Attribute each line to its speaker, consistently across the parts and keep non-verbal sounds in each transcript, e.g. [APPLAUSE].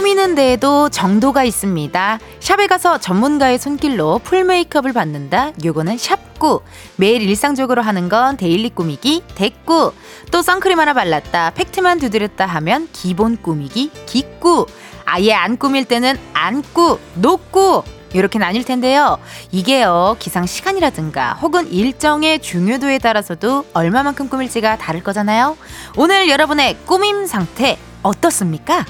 Speaker 1: 꾸미는 데에도 정도가 있습니다. 샵에 가서 전문가의 손길로 full 메이크업을 받는다. 요거는 샵꾸. 매일 일상적으로 하는 건 daily 꾸미기 데꾸. 또 선크림 하나 발랐다. 팩트만 두드렸다 하면 기본 꾸미기 기꾸. 아예 안 꾸밀 때는 안꾸, 노꾸. 이렇게 나뉠 텐데요. 이게요, 기상 시간이라든가 혹은 일정의 중요도에 따라서도 얼마만큼 꾸밀지가 다를 거잖아요. 오늘 여러분의 꾸밈 상태 어떻습니까?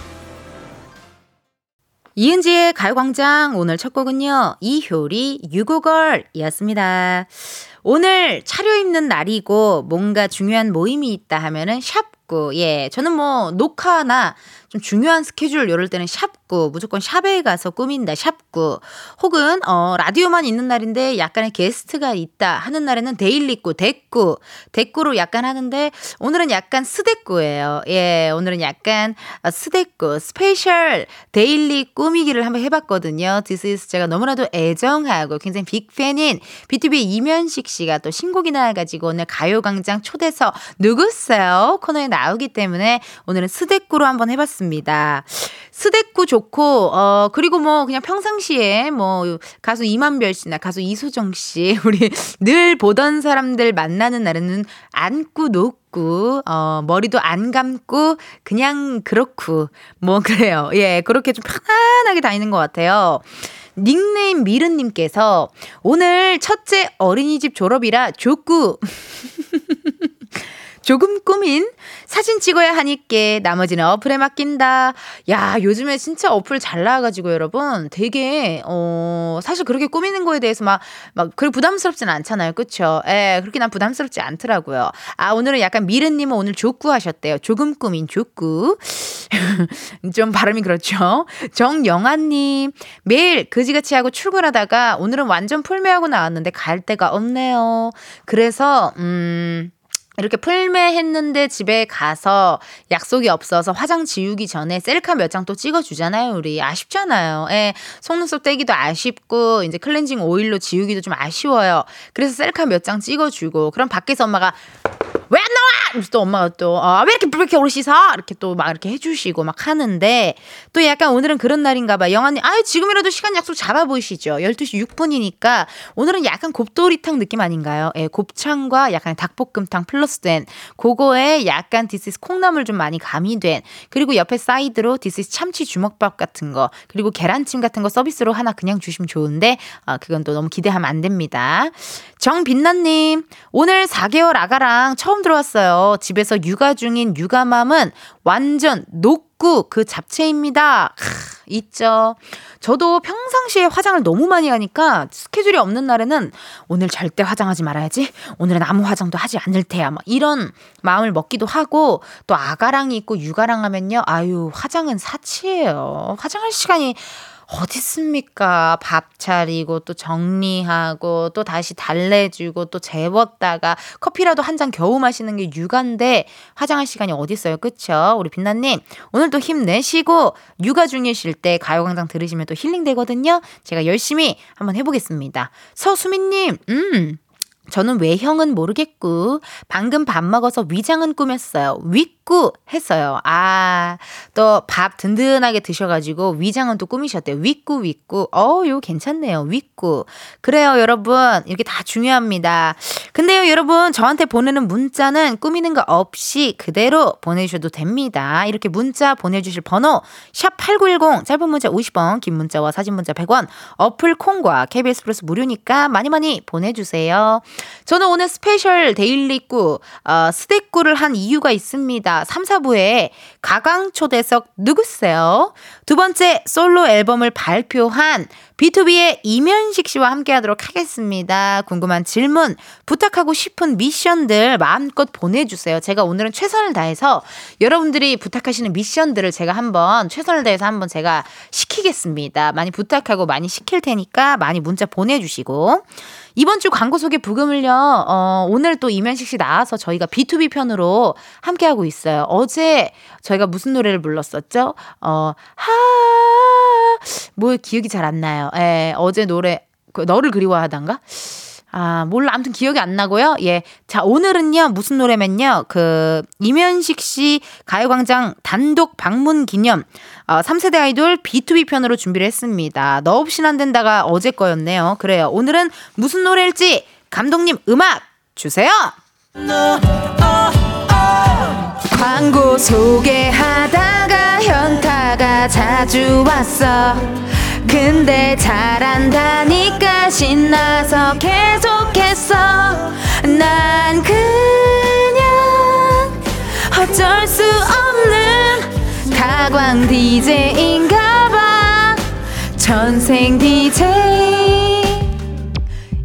Speaker 1: 이은지의 가요광장 오늘 첫 곡은요. 이효리 유고걸이었습니다. 오늘 차려입는 날이고 뭔가 중요한 모임이 있다 하면은 샵꾸. 예. 저는 뭐 녹화나 좀 중요한 스케줄 이럴 때는 샵꾸 무조건 샵에 가서 꾸민다 샵꾸 혹은 어 라디오만 있는 날인데 약간의 게스트가 있다 하는 날에는 daily꾸 데꾸 데꾸로 약간 하는데 오늘은 약간 스데꾸예요. 예 오늘은 약간 어, 스데꾸 special daily 꾸미기를 한번 해봤거든요. This is 제가 너무나도 애정하고 굉장히 big fan인 BTV 이면식 씨가 또 신곡이 나와가지고 오늘 가요광장 초대서 누구세요 코너에 나오기 때문에 오늘은 스대꾸로 한번 해봤습니다. 같습니다. 스대꾸 좋고 어 그리고 뭐 그냥 평상시에 뭐 가수 이만별 씨나 가수 이소정 씨 [LAUGHS] 우리 늘 보던 사람들 만나는 날에는 안고 놓고 어 머리도 안 감고 그냥 그렇고 뭐 그래요. 예, 그렇게 좀 편안하게 다니는 것 같아요. 닉네임 미르님께서 오늘 첫째 어린이집 졸업이라 좋구 [LAUGHS] 조금 꾸민 사진 찍어야 하니까 나머지는 어플에 맡긴다. 야, 요즘에 진짜 어플 잘 나와가지고 여러분 되게, 어, 사실 그렇게 꾸미는 거에 대해서 막, 막, 그렇게 부담스럽진 않잖아요. 그쵸? 예, 그렇게 난 부담스럽지 않더라고요. 아, 오늘은 약간 미르님은 오늘 족구 하셨대요. 조금 꾸민 족구. [LAUGHS] 좀 발음이 그렇죠. 정영아님, 매일 그지같이 하고 출근하다가 오늘은 완전 풀매하고 나왔는데 갈 데가 없네요. 그래서, 음, 이렇게 풀매했는데 집에 가서 약속이 없어서 화장 지우기 전에 셀카 몇 장 또 찍어주잖아요, 우리. 아쉽잖아요. 예. 속눈썹 떼기도 아쉽고, 이제 클렌징 오일로 지우기도 좀 아쉬워요. 그래서 셀카 몇 장 찍어주고, 그럼 밖에서 엄마가 왜 안 나와? 또 엄마가 또, 어, 왜 이렇게, 왜 이렇게 오래 씻어? 이렇게 또 막 이렇게 해주시고 막 하는데, 또 약간 오늘은 그런 날인가 봐. 영아님, 아유, 지금이라도 시간 약속 잡아보시죠. 12시 6분이니까, 오늘은 약간 곱도리탕 느낌 아닌가요? 예, 곱창과 약간 닭볶음탕 플러스 플러스된 그거에 약간 this is 콩나물 좀 많이 가미된 그리고 옆에 사이드로 this is 참치 주먹밥 같은 거 그리고 계란찜 같은 거 서비스로 하나 그냥 주시면 좋은데 어, 그건 또 너무 기대하면 안 됩니다. 정빛나님 오늘 4개월 아가랑 처음 들어왔어요. 집에서 육아 중인 육아맘은 완전 녹구 그 잡채입니다. 크, 있죠. 저도 평상시에 화장을 너무 많이 하니까 스케줄이 없는 날에는 오늘 절대 화장하지 말아야지. 오늘은 아무 화장도 하지 않을 테야. 막 이런 마음을 먹기도 하고 또 아가랑이 있고 육아랑 하면요. 아유, 화장은 사치예요. 화장할 시간이 어딨습니까? 밥 차리고 또 정리하고 또 다시 달래주고 또 재웠다가 커피라도 한 잔 겨우 마시는 게 육아인데 화장할 시간이 어딨어요. 그쵸? 우리 빛나님 오늘도 힘내시고 육아 중이실 때 가요광장 들으시면 또 힐링되거든요. 제가 열심히 한번 해보겠습니다. 서수민님 음. 저는 외형은 모르겠고 방금 밥 먹어서 위장은 꾸몄어요. 윗 구 했어요. 아, 또 밥 든든하게 드셔가지고 위장은 또 꾸미셨대요. 윗구, 윗구. 어, 요 괜찮네요. 위꾸. 그래요, 여러분. 이렇게 다 중요합니다. 근데요, 여러분. 저한테 보내는 문자는 꾸미는 거 없이 그대로 보내주셔도 됩니다. 이렇게 문자 보내주실 번호, 샵8910, 짧은 문자 50원, 긴 문자와 사진 문자 100원, 어플 콩과 KBS 플러스 무료니까 많이 많이 보내주세요. 저는 오늘 special daily꾸, 어, 스데꾸를 한 이유가 있습니다. 3, 4부에 가강 초대석 누구세요? 두 번째 솔로 앨범을 발표한 B2B의 이면식 씨와 함께 하도록 하겠습니다. 궁금한 질문, 부탁하고 싶은 미션들 마음껏 보내주세요. 제가 오늘은 최선을 다해서 여러분들이 부탁하시는 미션들을 제가 한번 최선을 다해서 한번 제가 시키겠습니다. 많이 부탁하고 많이 시킬 테니까 많이 문자 보내주시고. 이번 주 광고 소개 부금을요, 어, 오늘 또 이면식 씨 나와서 저희가 B2B 편으로 함께 하고 있어요. 어제 저희가 무슨 노래를 불렀었죠? 어, 하, 뭐 기억이 잘 안 나요. 예, 어제 노래, 그 너를 그리워하던가? 아, 몰라. 아무튼 기억이 안 나고요. 예. 자, 오늘은요, 무슨 노래면요, 그, 이면식 씨 가요광장 단독 방문 기념, 어, 3세대 아이돌 B2B 편으로 준비를 했습니다. 너 없이는 안 된다가 어제 거였네요. 그래요. 오늘은 무슨 노래일지, 감독님 음악 주세요! 광고 소개하다가 현타가 자주 왔어. 근데 잘한다니까 신나서 계속했어 난 그냥 어쩔 수 없는 가광 DJ인가봐 전생 DJ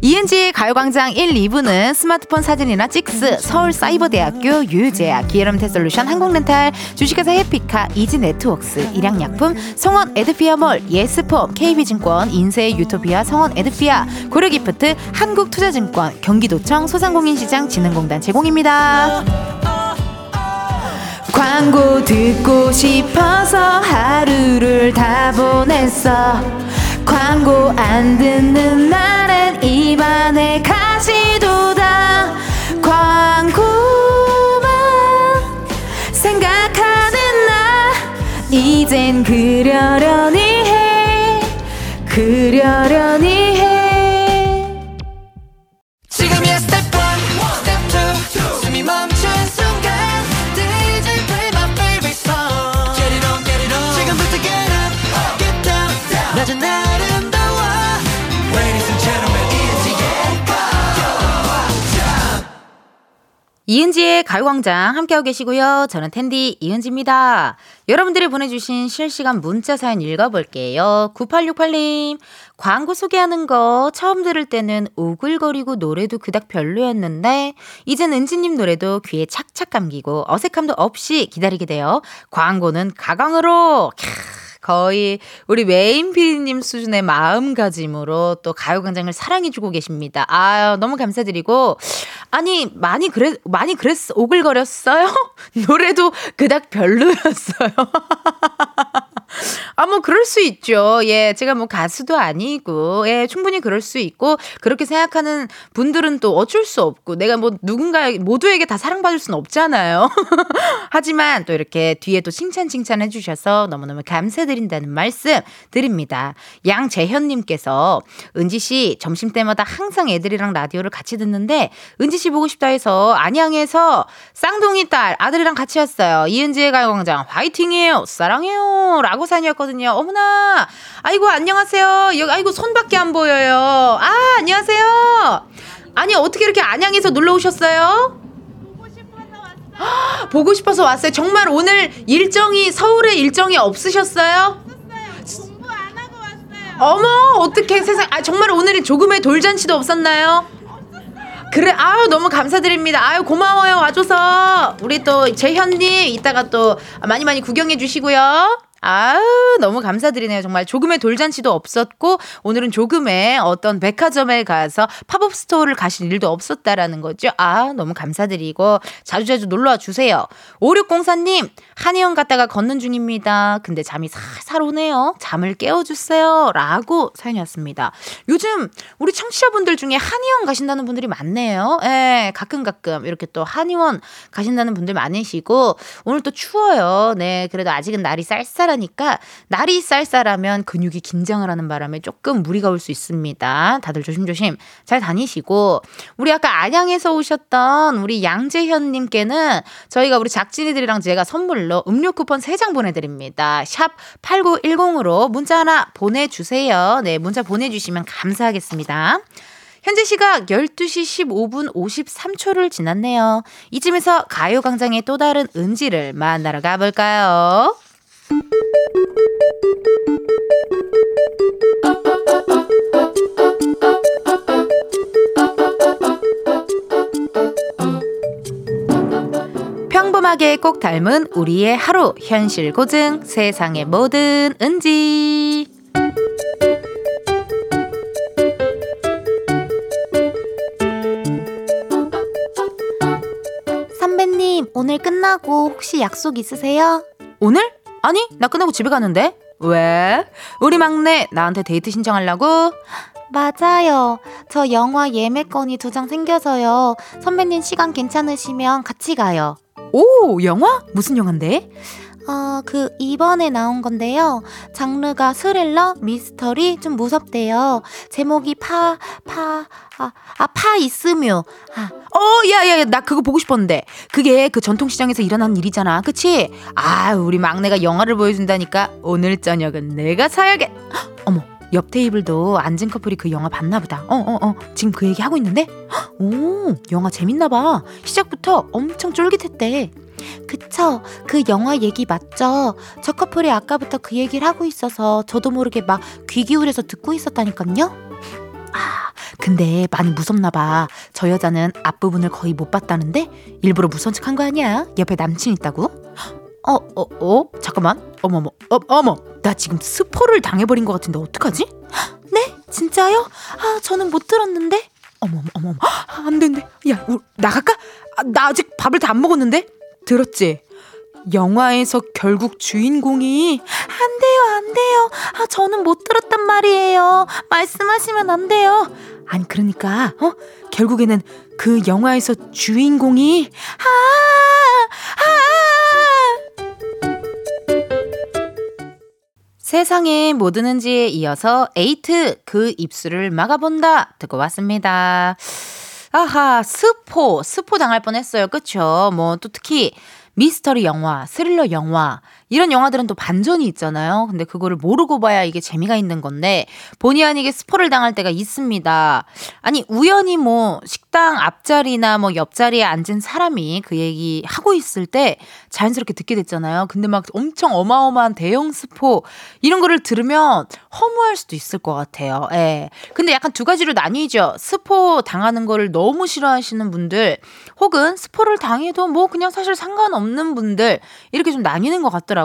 Speaker 1: 이은지의 가요광장 1, 2부는 스마트폰 사진이나 찍스, 서울사이버대학교, 유유제약, 기어럼테솔루션, 한국렌탈, 주식회사 해피카, 이지네트웍스, 일양약품, 성원 에드피아몰, 예스폼, KB증권, 인쇄 유토피아, 성원 에드피아, 고려기프트, 한국투자증권, 경기도청, 소상공인시장, 진흥공단 제공입니다. 광고 듣고 싶어서 하루를 다 보냈어. 광고 안 듣는 날엔 입안에 가시도다 광고만 생각하는 나 이젠 그려려니 이은지의 가요광장 함께하고 계시고요. 저는 텐디 이은지입니다. 여러분들이 보내주신 실시간 문자 사연 읽어볼게요. 9868님, 광고 소개하는 거 처음 들을 때는 오글거리고 노래도 그닥 별로였는데, 이젠 은지님 노래도 귀에 착착 감기고 어색함도 없이 기다리게 돼요. 광고는 가강으로! 캬. 거의 우리 메인 피디님 수준의 마음가짐으로 또 가요광장을 사랑해주고 계십니다. 아유, 너무 감사드리고. 아니, 많이 그랬, 많이 그랬, 오글거렸어요? [LAUGHS] 노래도 그닥 별로였어요. [LAUGHS] 아, 뭐, 그럴 수 있죠. 예, 제가 뭐 가수도 아니고, 예, 충분히 그럴 수 있고, 그렇게 생각하는 분들은 또 어쩔 수 없고, 내가 뭐 누군가, 모두에게 다 사랑받을 수는 없잖아요. [LAUGHS] 하지만 또 이렇게 뒤에 또 칭찬 칭찬 해주셔서 너무너무 감사드린다는 말씀 드립니다. 양재현님께서, 은지씨, 점심때마다 항상 애들이랑 라디오를 같이 듣는데, 은지씨 보고 싶다 해서, 안양에서 쌍둥이 딸, 아들이랑 같이 왔어요. 이은지의 가요광장 화이팅이에요. 사랑해요. 라고 사연이었거든요. 어머나. 아이고, 안녕하세요. 여기, 아이고, 손밖에 안 보여요. 아, 안녕하세요. 아니, 어떻게 이렇게 안양에서 놀러 오셨어요? [GASPS] 보고 싶어서 왔어요. 정말 오늘 일정이, 서울에 일정이 없으셨어요?
Speaker 2: 공부 안 하고 왔어요.
Speaker 1: 어머, 어떻게 세상, 아, 정말 오늘이 조금의 돌잔치도 없었나요? 그래, 아유, 너무 감사드립니다. 아유, 고마워요. 와줘서. 우리 또 재현님, 이따가 또 많이 많이 구경해 주시고요. 아유, 너무 감사드리네요. 정말 조금의 돌잔치도 없었고, 오늘은 조금의 어떤 백화점에 가서 pop-up store를 가실 일도 없었다라는 거죠. 아, 너무 감사드리고, 자주자주 놀러와 주세요. 5604님, 한의원 갔다가 걷는 중입니다. 근데 잠이 살살 오네요. 잠을 깨워주세요. 라고 사연이 왔습니다. 요즘 우리 청취자분들 중에 한의원 가신다는 분들이 많네요. 예, 가끔 가끔 이렇게 또 한의원 가신다는 분들 많으시고, 오늘 또 추워요. 네, 그래도 아직은 날이 쌀쌀 쌀쌀하니까 날이 쌀쌀하면 근육이 긴장을 하는 바람에 조금 무리가 올 수 있습니다. 다들 조심조심 잘 다니시고 우리 아까 안양에서 오셨던 우리 양재현 님께는 저희가 우리 작진이들이랑 제가 선물로 음료 쿠폰 3장 보내 드립니다. 샵 8910으로 문자 하나 보내 주세요. 네, 문자 보내 주시면 감사하겠습니다. 현재 시각 12시 15분 53초를 지났네요. 이쯤에서 가요광장의 또 다른 은지를 만나러 가볼까요? 평범하게 꼭 닮은 우리의 하루 현실 고증 세상의 모든 은지
Speaker 3: 선배님 오늘 끝나고 혹시 약속 있으세요?
Speaker 1: 오늘? 아니 나 끝나고 집에 가는데 왜? 우리 막내 나한테 데이트 신청하려고?
Speaker 3: 맞아요. 저 영화 예매권이 두 장 생겨서요. 선배님 시간 괜찮으시면 같이 가요.
Speaker 1: 오 영화? 무슨 영화인데?
Speaker 3: 어, 그 이번에 나온 건데요. 장르가 스릴러, 미스터리, 좀 무섭대요. 제목이 파, 파, 아, 아, 파 있으며. 아,
Speaker 1: 어, 야, 야, 야, 나 그거 보고 싶었는데. 그게 그 전통시장에서 일어난 일이잖아. 그치? 아, 우리 막내가 영화를 보여준다니까. 오늘 저녁은 내가 사야겠. 헉, 어머, 옆 테이블도 앉은 커플이 그 영화 봤나 보다. 어, 어, 어. 지금 그 얘기 하고 있는데? 헉, 오, 영화 재밌나 봐. 시작부터 엄청 쫄깃했대.
Speaker 3: 그쵸. 그 영화 얘기 맞죠? 저 커플이 아까부터 그 얘기를 하고 있어서 저도 모르게 막 귀 기울여서 듣고 있었다니까요.
Speaker 1: 아, 근데 많이 무섭나 봐. 저 여자는 앞부분을 거의 못 봤다는데? 일부러 무서운 척한 거 아니야? 옆에 남친 있다고? 어, 어, 어? 잠깐만. 어머머, 어, 어머. 나 지금 스포를 당해버린 것 같은데 어떡하지?
Speaker 3: 네? 진짜요? 아, 저는 못 들었는데.
Speaker 1: 어머머, 어머머. 아, 안 된대. 야, 우리 나갈까? 아, 나 아직 밥을 다 안 먹었는데? 들었지? 영화에서 결국 주인공이
Speaker 3: 안 돼요, 안 돼요. 아, 저는 못 들었단 말이에요. 말씀하시면 안 돼요.
Speaker 1: 아니 그러니까 어 결국에는 그 영화에서 주인공이 세상에 뭐 드는지에 이어서 에이트 그 입술을 막아본다 듣고 왔습니다. 아하 스포 스포 당할 뻔 했어요. 그쵸? 뭐 또 특히 미스터리 영화, 스릴러 영화, 이런 영화들은 또 반전이 있잖아요. 근데 그거를 모르고 봐야 이게 재미가 있는 건데, 본의 아니게 스포를 당할 때가 있습니다. 아니, 우연히 뭐, 식당 앞자리나 뭐, 옆자리에 앉은 사람이 그 얘기 하고 있을 때 자연스럽게 듣게 됐잖아요. 근데 막 엄청 어마어마한 대형 스포, 이런 거를 들으면 허무할 수도 있을 것 같아요. 예. 근데 약간 두 가지로 나뉘죠. 스포 당하는 거를 너무 싫어하시는 분들, 혹은 스포를 당해도 뭐 그냥 사실 상관없는 분들, 이렇게 좀 나뉘는 것 같더라고요.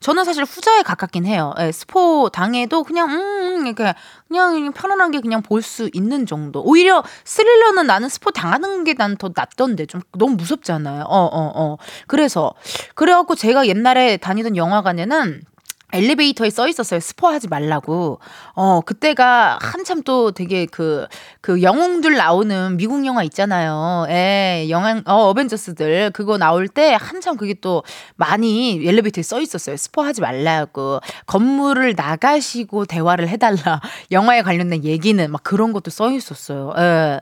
Speaker 1: 저는 사실 후자에 가깝긴 해요. 예, 스포 당해도 그냥, 음, 이렇게, 그냥 편안하게 그냥 볼 수 있는 정도. 오히려 스릴러는 나는 스포 당하는 게 난 더 낫던데, 좀 너무 무섭잖아요. 어, 어, 어. 그래서, 그래갖고 제가 옛날에 다니던 영화관에는 엘리베이터에 써 있었어요. 스포하지 말라고. 어, 그때가 한참 또 되게 그, 그 영웅들 나오는 미국 영화 있잖아요. 예, 영화, 어, 어벤져스들. 그거 나올 때 한참 그게 또 많이 엘리베이터에 써 있었어요. 스포하지 말라고. 건물을 나가시고 대화를 해달라. [LAUGHS] 영화에 관련된 얘기는 막 그런 것도 써 있었어요. 예.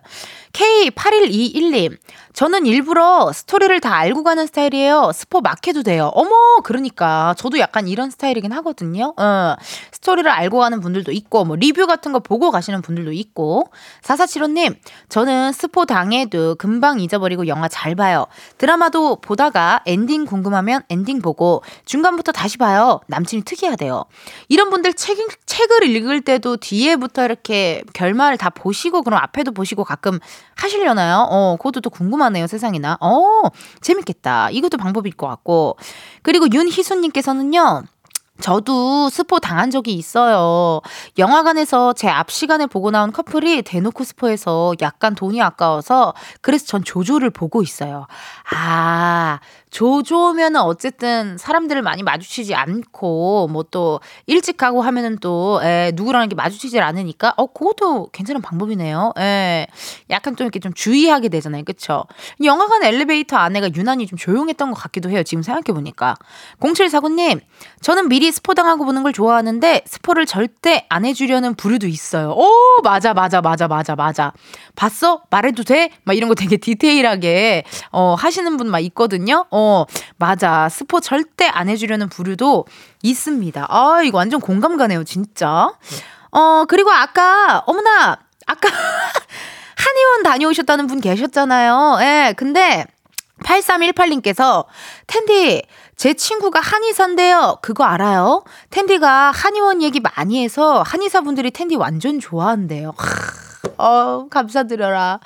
Speaker 1: K8121님. 저는 일부러 스토리를 다 알고 가는 스타일이에요. 스포 막 해도 돼요. 어머, 그러니까. 저도 약간 이런 스타일이긴 하거든요. 어, 스토리를 알고 가는 분들도 있고, 뭐, 리뷰 같은 거 보고 가시는 분들도 있고. 4475님, 저는 스포 당해도 금방 잊어버리고 영화 잘 봐요. 드라마도 보다가 엔딩 궁금하면 엔딩 보고, 중간부터 다시 봐요. 남친이 특이하대요. 이런 분들 책, 책을 읽을 때도 뒤에부터 이렇게 결말을 다 보시고, 그럼 앞에도 보시고 가끔 하시려나요? 어, 그것도 또 궁금하네요, 세상이나. 어, 재밌겠다. 이것도 방법일 것 같고. 그리고 윤희수님께서는요, 저도 스포 당한 적이 있어요. 영화관에서 제 앞 시간에 보고 나온 커플이 대놓고 스포해서 약간 돈이 아까워서 그래서 전 조조를 보고 있어요. 아, 조조면은 어쨌든 사람들을 많이 마주치지 않고 뭐 또 일찍 가고 하면은 또 에, 누구랑 이렇게 마주치질 않으니까 어 그것도 괜찮은 방법이네요. 에, 약간 좀 이렇게 좀 주의하게 되잖아요, 그렇죠? 영화관 엘리베이터 안에가 유난히 좀 조용했던 것 같기도 해요. 지금 생각해 보니까 0749 님, 저는 미리 스포 당하고 보는 걸 좋아하는데 스포를 절대 안 해 주려는 부류도 있어요. 오 맞아 맞아 맞아 맞아 맞아. 봤어? 말해도 돼? 막 이런 거 되게 디테일하게 어 하시는 분 막 있거든요. 어, 맞아. 스포 절대 안 해주려는 부류도 있습니다. 아, 이거 완전 공감 가네요, 진짜. 어, 그리고 아까, 어머나, 아까 [LAUGHS] 한의원 다녀오셨다는 분 계셨잖아요. 예, 근데 8318님께서 텐디 제 친구가 한의사인데요. 그거 알아요? 텐디가 한의원 얘기 많이 해서 한의사분들이 텐디 완전 좋아한대요. 어, 감사드려라.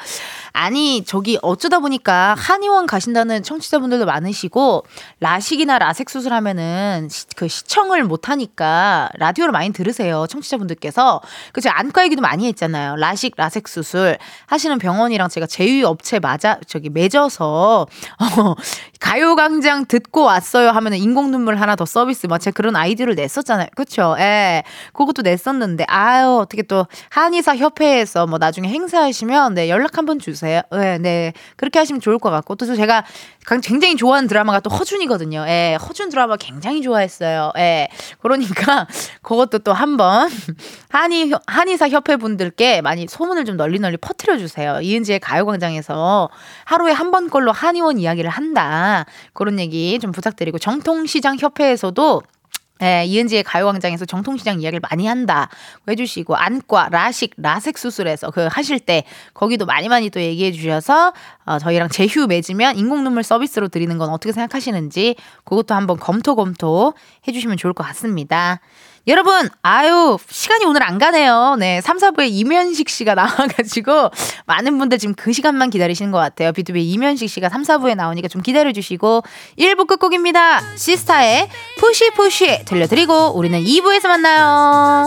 Speaker 1: 아니, 저기 어쩌다 보니까 한의원 가신다는 청취자분들도 많으시고, 라식이나 라섹 수술하면은 시, 그 시청을 못 하니까 라디오를 많이 들으세요. 청취자분들께서. 그죠? 안과 얘기도 많이 했잖아요. 라식, 라섹 수술 하시는 병원이랑 제가 제휴 업체 맞아, 저기 맺어서, [LAUGHS] 어, 가요광장 듣고 왔어요 하면은 인공눈물 하나 더 서비스, 막 제가 그런 아이디어를 냈었잖아요. 그쵸? 예. 그것도 냈었는데, 아유, 어떻게 또 한의사 협회에서 뭐 나중에 행사하시면, 네, 연락 한번 주세요. 네, 네. 그렇게 하시면 좋을 것 같고, 또 제가 굉장히 좋아하는 드라마가 또 허준이거든요. 예, 허준 드라마 굉장히 좋아했어요. 예. 그러니까 [LAUGHS] 그것도 또 한번 [LAUGHS] 한의 한의사 협회 분들께 많이 소문을 좀 널리 널리 퍼뜨려 주세요. 이은지의 가요광장에서 하루에 한 번 걸로 한의원 이야기를 한다. 그런 얘기 좀 부탁드리고 정통시장 협회에서도 예, 이은지의 가요광장에서 정통시장 이야기를 많이 한다 해주시고 안과, 라식, 라섹 수술에서 그 하실 때 거기도 많이 많이 또 얘기해 주셔서 어, 저희랑 제휴 맺으면 인공눈물 서비스로 드리는 건 어떻게 생각하시는지 그것도 한번 검토 검토 해주시면 좋을 것 같습니다. 여러분, 아유, 시간이 오늘 안 가네요. 네, 3, 4부에 이면식 씨가 [LAUGHS] 나와가지고, 많은 분들 지금 그 시간만 기다리시는 것 같아요. 비투비 이면식 씨가 3, 4부에 나오니까 좀 기다려주시고, 1부 끝곡입니다. 시스타의 푸시푸시 들려드리고, 우리는 2부에서 만나요.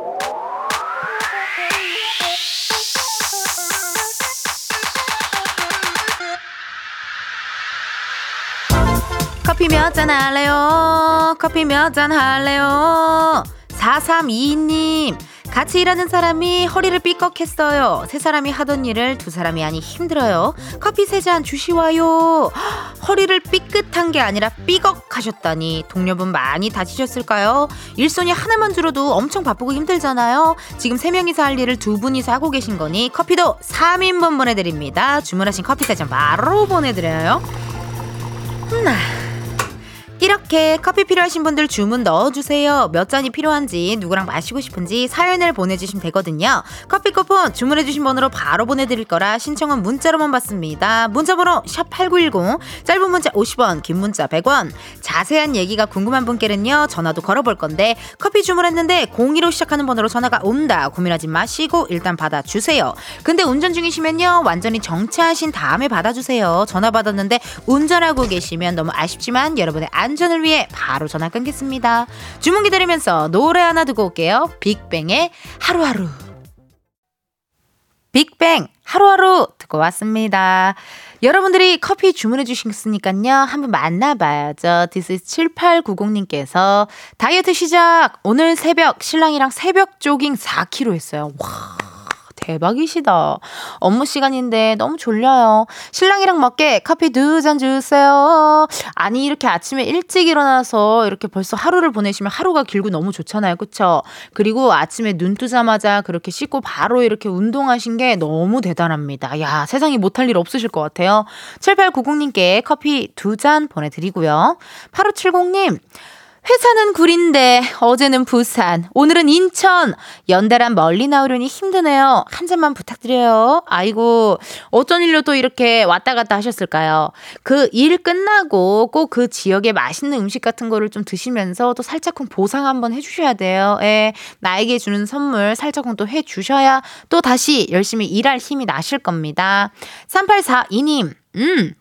Speaker 1: 커피 몇 잔 할래요? 커피 몇 잔 할래요? 4322님, 같이 일하는 사람이 허리를 삐걱했어요. 세 사람이 하던 일을 두 사람이 하니 힘들어요. 커피 세 잔 주시와요. [GASPS] 허리를 삐끗한 게 아니라 삐걱하셨다니 동료분 많이 다치셨을까요? 일손이 하나만 줄어도 엄청 바쁘고 힘들잖아요. 지금 세 명이서 할 일을 두 분이서 하고 계신 거니 커피도 3인분 보내드립니다. 주문하신 커피 세 잔 바로 보내드려요. 음, 이렇게 커피 필요하신 분들 주문 넣어주세요. 몇 잔이 필요한지, 누구랑 마시고 싶은지 사연을 보내주시면 되거든요. 커피 쿠폰 주문해주신 번호로 바로 보내드릴 거라 신청은 문자로만 받습니다. 문자번호 샵8910, 짧은 문자 50원, 긴 문자 100원. 자세한 얘기가 궁금한 분께는요, 전화도 걸어볼 건데, 커피 주문했는데 02로 시작하는 번호로 전화가 온다. 고민하지 마시고 일단 받아주세요. 근데 운전 중이시면요, 완전히 정차하신 다음에 받아주세요. 전화 받았는데 운전하고 계시면 너무 아쉽지만 여러분의 안 안전을 위해 바로 전화 끊겠습니다. 주문 기다리면서 노래 하나 두고 올게요. 빅뱅의 하루하루. 빅뱅 하루하루 듣고 왔습니다. 여러분들이 커피 주문해 주셨으니까요. 한번 만나봐야죠. Is 7890님께서 다이어트 시작! 오늘 새벽 신랑이랑 새벽 조깅 4km 했어요. 와. 대박이시다. 업무 시간인데 너무 졸려요. 신랑이랑 먹게 커피 두 잔 주세요. 아니, 이렇게 아침에 일찍 일어나서 이렇게 벌써 하루를 보내시면 하루가 길고 너무 좋잖아요. 그쵸? 그리고 아침에 눈 뜨자마자 그렇게 씻고 바로 이렇게 운동하신 게 너무 대단합니다. 야, 세상에 못할 일 없으실 것 같아요. 7890님께 커피 두 잔 보내드리고요. 8570님, 회사는 구린데 어제는 부산, 오늘은 인천. 연달아 멀리 나오려니 힘드네요. 한 잔만 부탁드려요. 아이고, 어쩐 일로 또 이렇게 왔다 갔다 하셨을까요? 그 일 끝나고 꼭 그 지역의 맛있는 음식 같은 거를 좀 드시면서 또 살짝쿵 보상 한번 해주셔야 돼요. 예, 나에게 주는 선물 살짝쿵 또 해주셔야 또 다시 열심히 일할 힘이 나실 겁니다. 3842님, 음.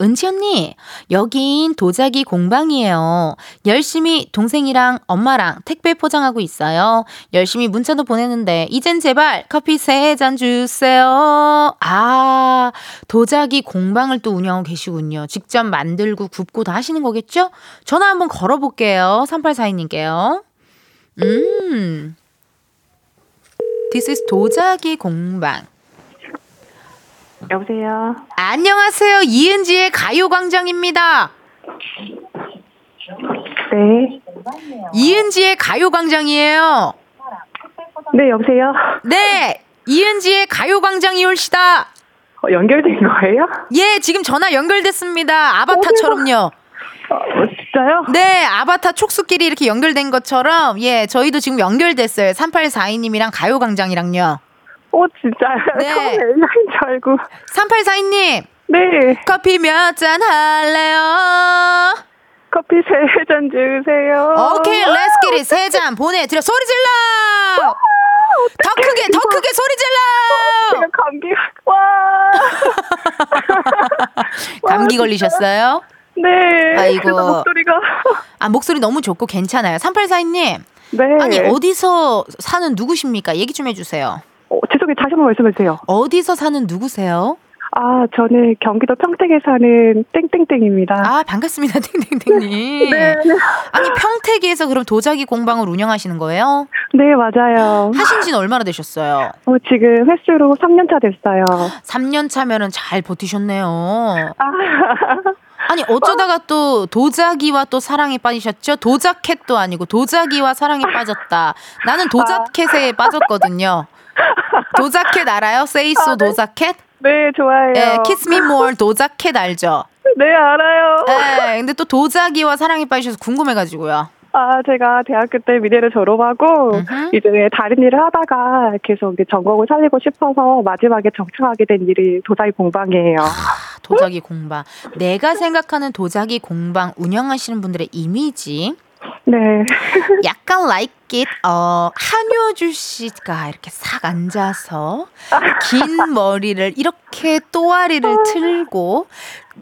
Speaker 1: 은지 언니, 여긴 도자기 공방이에요. 열심히 동생이랑 엄마랑 택배 포장하고 있어요. 열심히 문자도 보내는데, 이젠 제발 커피 세 잔 주세요. 아, 도자기 공방을 또 운영하고 계시군요. 직접 만들고 굽고 다 하시는 거겠죠? 전화 한번 걸어볼게요. 3842님께요. 음. This is 도자기 공방.
Speaker 4: 여보세요.
Speaker 1: 안녕하세요. 이은지의 가요광장입니다.
Speaker 4: 네.
Speaker 1: 이은지의 가요광장이에요.
Speaker 4: 네, 여보세요.
Speaker 1: 네. 이은지의 가요광장이 올시다.
Speaker 4: 어, 연결된 거예요?
Speaker 1: 예, 지금 전화 연결됐습니다. 아바타처럼요.
Speaker 4: 어, 진짜요?
Speaker 1: 네, 아바타 촉수끼리 이렇게 연결된 것처럼, 예, 저희도 지금 연결됐어요. 3842님이랑 가요광장이랑요.
Speaker 4: 어, 진짜요?
Speaker 1: 네.
Speaker 4: 처음에 AI인 줄 알고.
Speaker 1: 3842님,
Speaker 4: 네.
Speaker 1: 커피 몇 잔 할래요?
Speaker 4: 커피 세 잔 주세요.
Speaker 1: 오케이, let's get it 세잔 보내드려. 소리 질러! 더 크게, 더 크게 소리 질러!
Speaker 4: 제가 감기, 와. [LAUGHS]
Speaker 1: 감기 걸리셨어요?
Speaker 4: 네.
Speaker 1: 아이고.
Speaker 4: 목소리가.
Speaker 1: 아, 목소리 너무 좋고 괜찮아요. 3842님,
Speaker 4: 네.
Speaker 1: 아니, 어디서 사는 누구십니까? 얘기 좀 해주세요.
Speaker 4: 어, 죄송해요. 다시 한번 말씀해 주세요.
Speaker 1: 어디서 사는 누구세요?
Speaker 4: 아, 저는 경기도 평택에 사는 땡땡땡입니다.
Speaker 1: 아, 반갑습니다, [LAUGHS] 땡땡땡님. [LAUGHS]
Speaker 4: 네.
Speaker 1: 아니, 평택에서 그럼 도자기 공방을 운영하시는 거예요?
Speaker 4: 네, 맞아요.
Speaker 1: 하신 지는 얼마나 되셨어요?
Speaker 4: 어, 지금 횟수로 3년차 됐어요.
Speaker 1: 3년 차면은 잘 버티셨네요.
Speaker 4: 아,
Speaker 1: 아니, 어쩌다가 또 도자기와 또 사랑에 빠지셨죠? 도자켓도 아니고 도자기와 사랑에 빠졌다. 나는 도자켓에 빠졌거든요. [LAUGHS] 도자켓 알아요? 세이소 도자켓?
Speaker 4: 네, 좋아해요.
Speaker 1: 예, 키스 미몰 도자켓 알죠?
Speaker 4: 네, 알아요.
Speaker 1: 예, 근데 또 도자기와 사랑에 빠지셔서 궁금해가지고요.
Speaker 4: 아, 제가 대학교 때 미대를 졸업하고
Speaker 1: 음흠.
Speaker 4: 이제 다른 일을 하다가 계속 이제 전공을 살리고 싶어서 마지막에 정착하게 된 일이 도자기 공방이에요.
Speaker 1: 도자기 공방. 내가 생각하는 도자기 공방 운영하시는 분들의 이미지.
Speaker 4: 네.
Speaker 1: 약간 it, 어, 한효주 씨가 이렇게 싹 앉아서 긴 머리를 이렇게 또아리를 틀고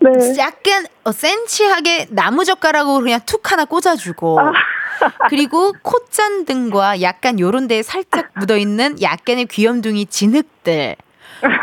Speaker 4: 네.
Speaker 1: 약간 어, 센치하게 나무젓가락으로 그냥 툭 하나 꽂아주고 그리고 콧잔 등과 약간 요런 데에 살짝 묻어있는 약간의 귀염둥이 진흙들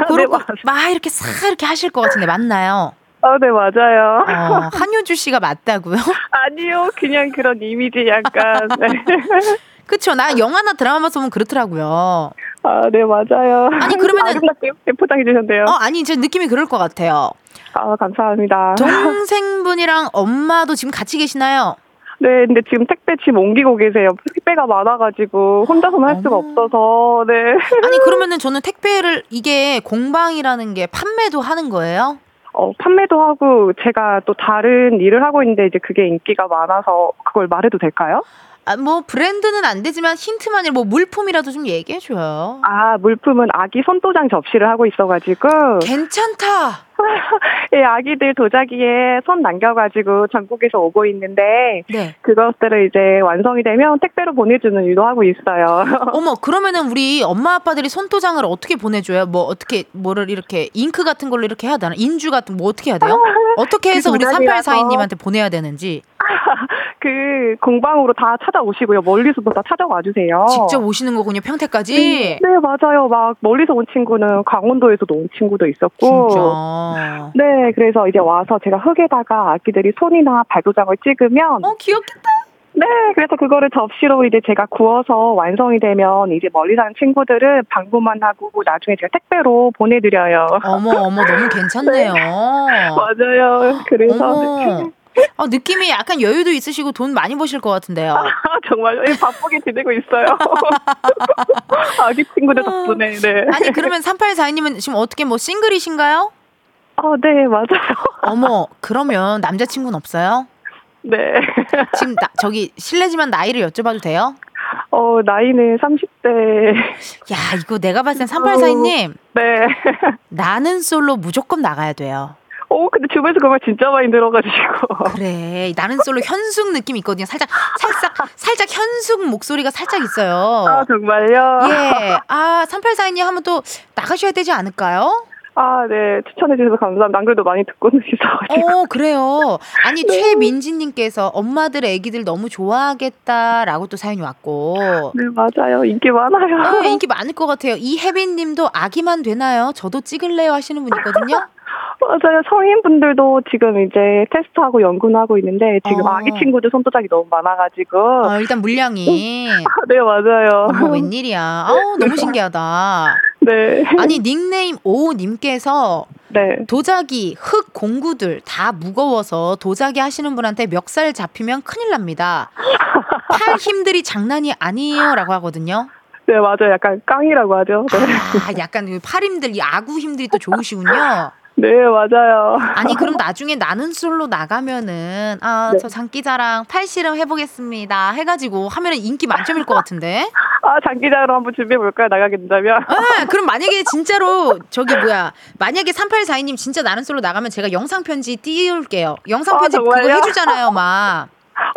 Speaker 1: 그리고
Speaker 4: 맞아요.
Speaker 1: 막 이렇게 싹 이렇게 하실 것 같은데 맞나요?
Speaker 4: 아, 네, 맞아요.
Speaker 1: 어, 한효주 씨가 맞다고요? [LAUGHS]
Speaker 4: 아니요, 그냥 그런 이미지 약간. 네. [LAUGHS]
Speaker 1: 그쵸 나 영화나 드라마 보면 그렇더라고요.
Speaker 4: 아, 네, 맞아요.
Speaker 1: 아니, 그러면은-
Speaker 4: 아름답게 포장해 주셨네요.
Speaker 1: 어 아니 제 느낌이 그럴 것 같아요.
Speaker 4: 아, 감사합니다.
Speaker 1: 동생분이랑 엄마도 지금 같이 계시나요?
Speaker 4: 네, 근데 지금 택배 지금 옮기고 계세요. 택배가 많아가지고 혼자서는 할 수가. 없어서, 네. [LAUGHS]
Speaker 1: 아니 그러면은 저는 택배를 이게 공방이라는 게 판매도 하는 거예요?
Speaker 4: 어, 판매도 하고 제가 또 다른 일을 하고 있는데 이제 그게 인기가 많아서 그걸 말해도 될까요?
Speaker 1: 아 뭐 브랜드는 안 되지만 힌트만이 뭐 물품이라도 좀 얘기해 줘요.
Speaker 4: 아, 물품은 아기 손도장 접시를 하고 있어가지고,
Speaker 1: 괜찮다. [LAUGHS]
Speaker 4: 예, 아기들 도자기에 손 남겨가지고 전국에서 오고 있는데,
Speaker 1: 네.
Speaker 4: 그것들을 이제 완성이 되면 택배로 보내주는 일도 하고 있어요. [LAUGHS]
Speaker 1: 어머 그러면은 우리 엄마 아빠들이 손도장을 어떻게 보내줘요? 뭐 어떻게 뭐를 이렇게 잉크 같은 걸로 이렇게 해야 되나? 인주 같은 뭐 어떻게 해야 돼요? [LAUGHS] 어떻게 해서 우리
Speaker 4: 도자기라서.
Speaker 1: 3842님한테 보내야 되는지 [LAUGHS]
Speaker 4: 그 공방으로 다 찾아오시고요. 멀리서도 다 찾아와 주세요.
Speaker 1: 직접 오시는 거군요 평택까지.
Speaker 4: 네, 네, 맞아요. 막 멀리서 온 친구는 강원도에서도 온 친구도 있었고.
Speaker 1: 진짜.
Speaker 4: 네, 그래서 이제 와서 제가 흙에다가 아기들이 손이나 발도장을 찍으면,
Speaker 1: 어 귀엽겠다.
Speaker 4: 네, 그래서 그거를 접시로 이제 제가 구워서 완성이 되면 이제 멀리 사는 친구들은 방문만 하고 나중에 제가 택배로 보내드려요.
Speaker 1: 어머 어머 너무 괜찮네요. [LAUGHS]
Speaker 4: 맞아요. 그래서.
Speaker 1: 아, 느낌이 약간 여유도 있으시고 돈 많이 버실 것 같은데요.
Speaker 4: 정말 예, 바쁘게 지내고 있어요. [LAUGHS] 아기 친구들 덕분에. 네.
Speaker 1: 아니 그러면 3842님은 지금 어떻게 뭐 싱글이신가요?
Speaker 4: 아, 네, 맞아요.
Speaker 1: 어머 그러면 남자친구는 없어요?
Speaker 4: 네. [LAUGHS]
Speaker 1: 지금 나, 저기 실례지만 나이를 여쭤봐도 돼요?
Speaker 4: 어, 나이는 30대.
Speaker 1: 야 이거 내가 봤을 땐 3842님
Speaker 4: 네. [LAUGHS]
Speaker 1: 나는 솔로 무조건 나가야 돼요.
Speaker 4: 어, 근데 주변에서 그 말 진짜 많이 들어가지고.
Speaker 1: 그래 나는 솔로 현숙 느낌 있거든요. 살짝 살짝 살짝 현숙 목소리가 살짝 있어요.
Speaker 4: 아, 정말요?
Speaker 1: 예. 아 3842님 한번 또 나가셔야 되지 않을까요?
Speaker 4: 아, 네. 추천해주셔서 감사합니다. 안 그래도 많이 듣고는 있어가지고. [LAUGHS]
Speaker 1: 어, 그래요. 아니, 최민지님께서 엄마들, 애기들 너무 좋아하겠다라고 또 사연이 왔고.
Speaker 4: 네, 맞아요. 인기 많아요.
Speaker 1: 어, 인기 많을 것 같아요. 이혜빈 님도 아기만 되나요? 저도 찍을래요 하시는 분 있거든요. [LAUGHS]
Speaker 4: 맞아요. 성인분들도 지금 이제 테스트하고 연구는 하고 있는데 지금
Speaker 1: 어.
Speaker 4: 아기 친구들 손도장이 너무 많아가지고.
Speaker 1: 어, 일단 물량이.
Speaker 4: 네, 맞아요.
Speaker 1: 어머, 웬일이야. 아우, [LAUGHS] 너무 신기하다.
Speaker 4: 네.
Speaker 1: 아니 닉네임 오님께서
Speaker 4: 네.
Speaker 1: 도자기, 흙 공구들 다 무거워서 도자기 하시는 분한테 멱살 잡히면 큰일 납니다. 팔 힘들이 장난이 아니에요 라고 하거든요.
Speaker 4: 네, 맞아요. 약간 깡이라고 하죠. 네.
Speaker 1: 아, 약간 그팔 힘들, 이 아구 힘들이 또 좋으시군요.
Speaker 4: 네, 맞아요.
Speaker 1: 아니 그럼 나중에 나는 솔로 나가면은 아
Speaker 4: 네.
Speaker 1: 저 장기자랑 팔씨름 해보겠습니다 해가지고 하면은 인기 만점일 것 같은데
Speaker 4: 아, 장기자로 한번 준비해 볼까요? 나가게 된다면.
Speaker 1: 아 그럼 만약에 진짜로 저기 뭐야 만약에 3842님 진짜 나는 솔로 나가면 제가 영상 편지 띄울게요 영상
Speaker 4: 아,
Speaker 1: 편지 그거? 해주잖아요 막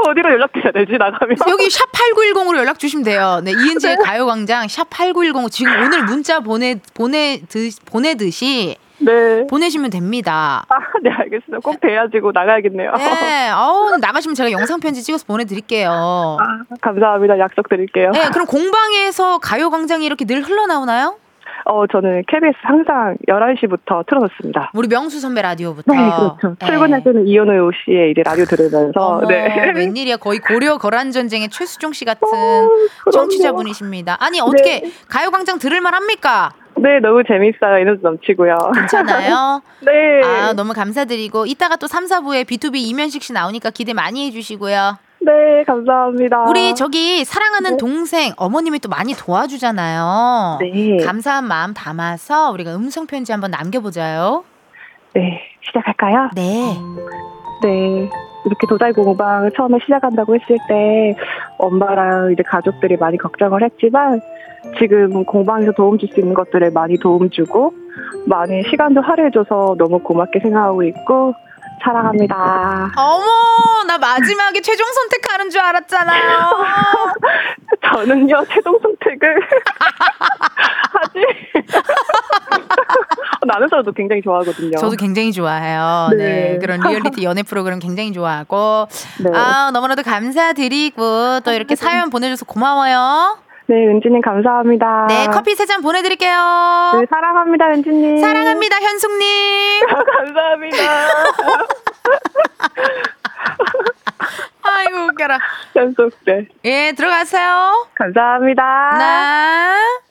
Speaker 4: 어디로 연락드려야 되지, 나가면?
Speaker 1: 여기 샵 8910으로 연락 주시면 돼요 네 이은지의 가요광장 샵 8910 지금 오늘 문자 보내 보내 드 보내듯이
Speaker 4: 네.
Speaker 1: 보내시면 됩니다
Speaker 4: 아, 네, 알겠습니다. 꼭 돼야지고 나가야겠네요.
Speaker 1: 네 어우 나가시면 제가 영상 편지 찍어서 보내드릴게요
Speaker 4: 아, 감사합니다. 약속 드릴게요.
Speaker 1: 네, 그럼 공방에서 가요광장이 이렇게 늘 흘러나오나요?
Speaker 4: 어, 저는 KBS 항상 11시부터 틀어놓습니다.
Speaker 1: 우리 명수 선배 라디오부터.
Speaker 4: 네, 그렇죠.
Speaker 1: 네.
Speaker 4: 출근할 때는 이현우 씨의 이제 라디오 들으면서,
Speaker 1: 어머,
Speaker 4: 네.
Speaker 1: 웬일이야. 거의 고려 거란 전쟁의 최수종 씨 같은
Speaker 4: 그럼요.
Speaker 1: 청취자분이십니다. 아니, 어떻게
Speaker 4: 네.
Speaker 1: 가요광장 들을만 합니까?
Speaker 4: 네, 너무 재밌어요. 에너지 넘치고요.
Speaker 1: 괜찮아요? [LAUGHS]
Speaker 4: 네.
Speaker 1: 아, 너무 감사드리고. 이따가 또 3, 4부에 B2B 이면식 씨 나오니까 기대 많이 해 주시고요.
Speaker 4: 네, 감사합니다.
Speaker 1: 우리 저기 사랑하는
Speaker 4: 네.
Speaker 1: 동생, 어머님이 또 많이 도와주잖아요.
Speaker 4: 네.
Speaker 1: 감사한 마음 담아서 우리가 음성 편지 한번 남겨 보자요.
Speaker 4: 네, 시작할까요?
Speaker 1: 네.
Speaker 4: 네. 이렇게 도자기 공방 처음에 시작한다고 했을 때 엄마랑 이제 가족들이 많이 걱정을 했지만 지금 공방에서 도움 줄 수 있는 것들을 많이 도움 주고 많이 시간도 할애해줘서 너무 고맙게 생각하고 있고 사랑합니다.
Speaker 1: 어머, 나 마지막에 최종 선택하는 줄 알았잖아요. [LAUGHS]
Speaker 4: 저는요 최종 선택을 [LAUGHS] 하지. [LAUGHS] 나는 서도 굉장히 좋아하거든요.
Speaker 1: 저도 굉장히 좋아해요. 네.
Speaker 4: 네.
Speaker 1: 그런 리얼리티 연애 프로그램 굉장히 좋아하고.
Speaker 4: 네.
Speaker 1: 아, 너무나도 감사드리고 또 이렇게 사연 보내줘서 고마워요.
Speaker 4: 네, 은지님 감사합니다.
Speaker 1: 네, 커피 세 잔 보내드릴게요.
Speaker 4: 네, 사랑합니다, 은지님.
Speaker 1: 사랑합니다, 현숙님. [LAUGHS]
Speaker 4: 감사합니다. [LAUGHS]
Speaker 1: 아이고, 웃겨라.
Speaker 4: 연속 네.
Speaker 1: 예, 들어가세요.
Speaker 4: 감사합니다.
Speaker 1: 네.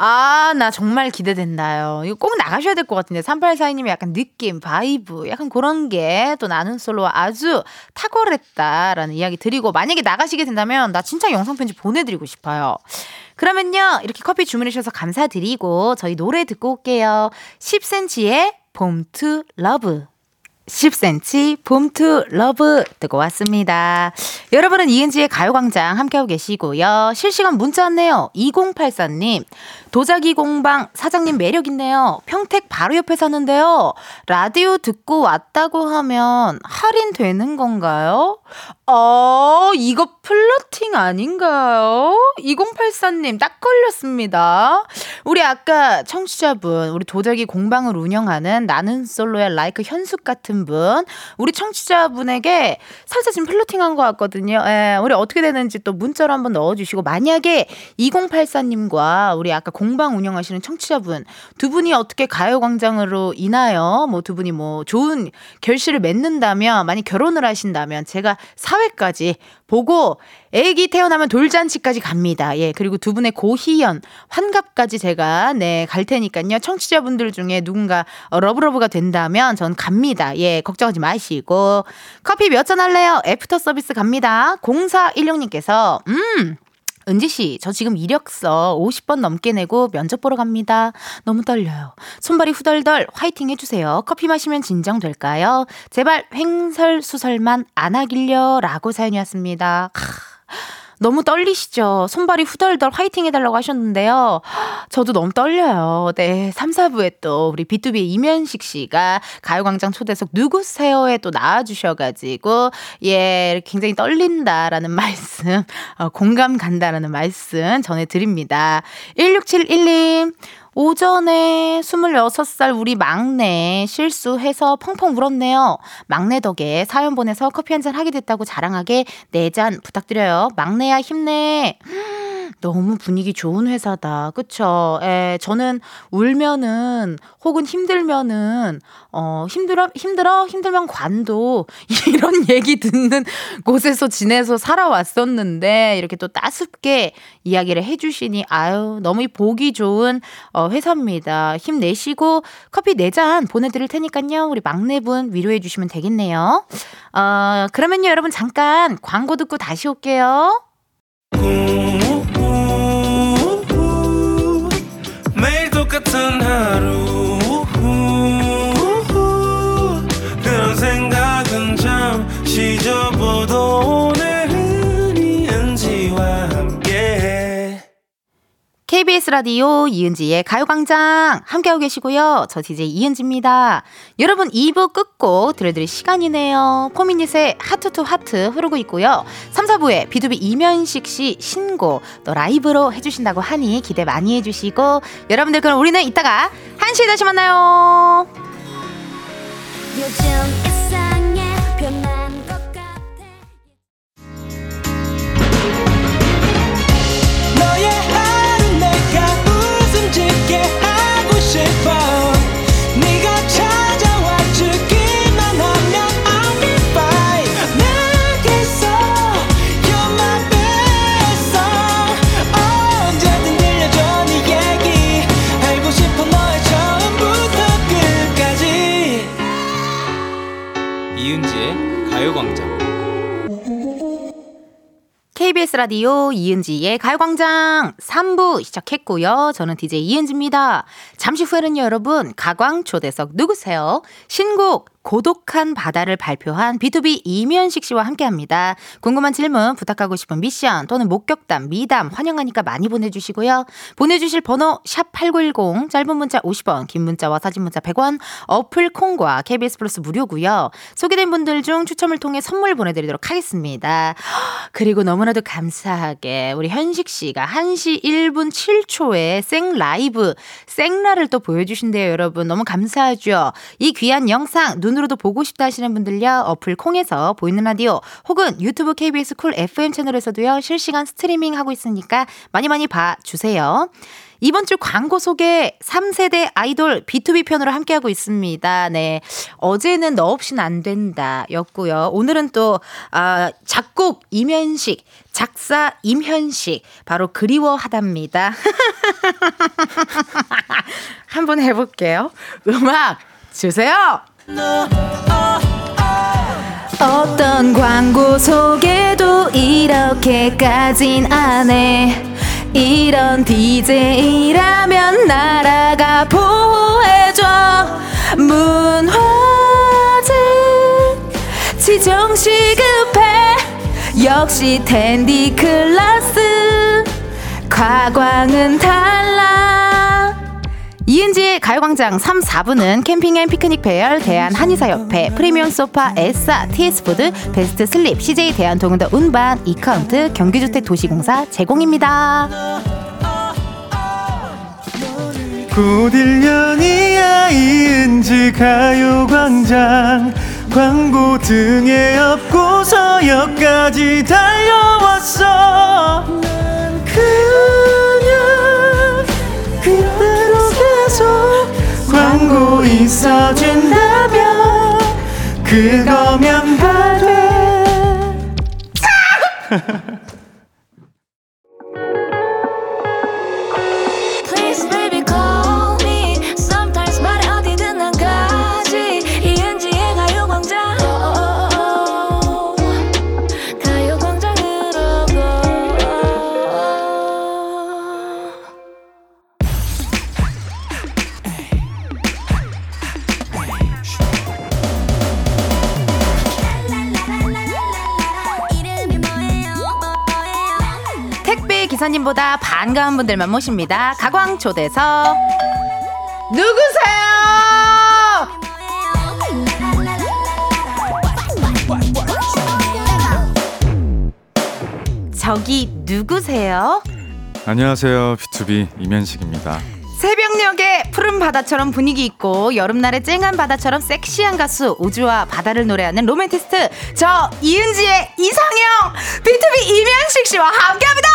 Speaker 1: 아, 나 정말 기대된다요. 이거 꼭 나가셔야 될 것 같은데. 3842님이 약간 느낌, vibe, 약간 그런 게 또 나는 솔로와 아주 탁월했다라는 이야기 드리고, 만약에 나가시게 된다면 나 진짜 영상편지 보내드리고 싶어요. 그러면요, 이렇게 커피 주문해주셔서 감사드리고, 저희 노래 듣고 올게요. 10cm의 봄 to love. 10cm 봄 to love 듣고 왔습니다. 여러분은 이은지의 가요광장 함께하고 계시고요. 실시간 문자 왔네요. 2084님. 도자기 공방 사장님 매력 있네요. 평택 바로 옆에 사는데요. 라디오 듣고 왔다고 하면 할인 되는 건가요? 어, 이거 플러팅 아닌가요? 2084님 딱 걸렸습니다. 우리 아까 청취자분, 우리 도자기 공방을 운영하는 나는 솔로의 라이크 현숙 같은 분, 우리 청취자분에게 살짝 지금 플러팅한 것 같거든요. 예, 우리 어떻게 되는지 또 문자로 한번 넣어주시고, 만약에 2084님과 우리 아까 공방 운영하시는 청취자분 두 분이 어떻게 가요광장으로 인하여 뭐 두 분이 뭐 좋은 결실을 맺는다면, 많이 결혼을 하신다면 제가 사회까지 보고 애기 태어나면 돌잔치까지 갑니다. 예. 그리고 두 분의 고희연, 환갑까지 제가 네, 갈 테니까요. 청취자분들 중에 누군가 어, love love가 된다면 전 갑니다. 예. 걱정하지 마시고. 커피 몇 잔 할래요? 애프터 서비스 갑니다. 0416님께서 음 은지 씨, 저 지금 이력서 50번 넘게 내고 면접 보러 갑니다. 너무 떨려요. 손발이 후덜덜 화이팅 해주세요. 커피 마시면 진정될까요? 제발 횡설수설만 안 하길요 라고 사연이 왔습니다. 하, 너무 떨리시죠? 손발이 후덜덜 화이팅 해달라고 하셨는데요. 저도 너무 떨려요. 네. 3, 4부에 또 우리 B2B 이면식 씨가 가요광장 초대석 누구세요에 또 나와주셔가지고, 예, 굉장히 떨린다라는 말씀, 어, 공감 간다라는 말씀 전해드립니다. 1671님, 오전에 26살 우리 막내 실수해서 펑펑 울었네요. 막내 덕에 사연 보내서 커피 한 잔 하게 됐다고 자랑하게 네 잔 부탁드려요. 막내야 힘내. 너무 분위기 좋은 회사다. 그쵸? 에, 저는 울면은 혹은 힘들면은 어, 힘들어 힘들어 힘들면 관도 [LAUGHS] 이런 얘기 듣는 곳에서 지내서 살아왔었는데 이렇게 또 따숩게 이야기를 해 주시니 아유, 너무 보기 좋은 어, 회사입니다. 힘내시고 커피 4잔 보내 드릴 테니까요. 우리 막내분 위로해 주시면 되겠네요. 어, 그러면요, 여러분 잠깐 광고 듣고 다시 올게요.
Speaker 5: 매
Speaker 1: KBS 라디오 이은지의 가요광장 함께하고 계시고요. 저 DJ 이은지입니다. 여러분 2부 끝곡 들려드릴 시간이네요. 포미닛의 하트 투 하트 흐르고 있고요. 3, 4부에 비투비 임현식 씨 신곡 또 라이브로 해주신다고 하니 기대 많이 해주시고 여러분들 그럼 우리는 이따가 1시에 다시 만나요.
Speaker 6: 요즘
Speaker 1: KBS 라디오 이은지의 가요광장 3부 시작했고요. 저는 DJ 이은지입니다. 잠시 후에는요, 여러분, 가광 초대석 누구세요? 신곡 고독한 바다를 발표한 B2B 이면식 씨와 함께 합니다. 궁금한 질문, 부탁하고 싶은 미션 또는 목격담, 미담 환영하니까 많이 보내주시고요. 보내주실 번호 샵8910, 짧은 문자 50원, 긴 문자와 사진 문자 100원, 어플 콩과 KBS 플러스 무료고요. 소개된 분들 중 추첨을 통해 선물 보내드리도록 하겠습니다. 그리고 너무나도 감사하게 우리 현식 씨가 1시 1분 7초에 생 라이브, 생라를 또 보여주신대요, 여러분. 너무 감사하죠? 이 귀한 영상 눈으로도 보고 싶다 하시는 분들요, 어플 콩에서 보이는 라디오 혹은 유튜브 KBS 쿨 FM 채널에서도요, 실시간 스트리밍 하고 있으니까 많이 많이 봐주세요. 이번 주 가광초대석 3세대 아이돌 B2B 편으로 함께하고 있습니다. 네. 어제는 너 없이는 안 된다 였고요. 오늘은 또, 아, 작곡 임현식, 작사 임현식, 바로 그리워하답니다. [LAUGHS] 한번 해볼게요. 음악 주세요! 어떤 광고 소개도 이렇게까진 안 해. 이런 DJ라면 나라가 보호해줘. 문화재 지정 시급해. 역시 은디 클라스. 가광은 달라. 이은지의 가요광장 3, 4부는 캠핑 앤 피크닉 배열, 대한 한의사협회, 프리미엄 소파, 에싸, TS푸드, 베스트 슬립, CJ 대한통운 더 운반, 이카운트, 경기주택 도시공사 제공입니다.
Speaker 5: 곧 1년이야 이은지 가요광장 광고 등에 업고서 역까지 달려왔어 난 그냥 그대로 계속 광고 있어준다면 그거면 다돼 [LAUGHS]
Speaker 1: 기사님보다 반가운 분들만 모십니다. 가광 초대석 누구세요? 저기 누구세요?
Speaker 7: 안녕하세요. 비투비 임현식입니다.
Speaker 1: 새벽녘에 푸른 바다처럼 분위기 있고 여름날에 쨍한 바다처럼 섹시한 가수 우주와 바다를 노래하는 로맨티스트 저 이은지의 이상형 B2B 이면식 씨와 함께합니다.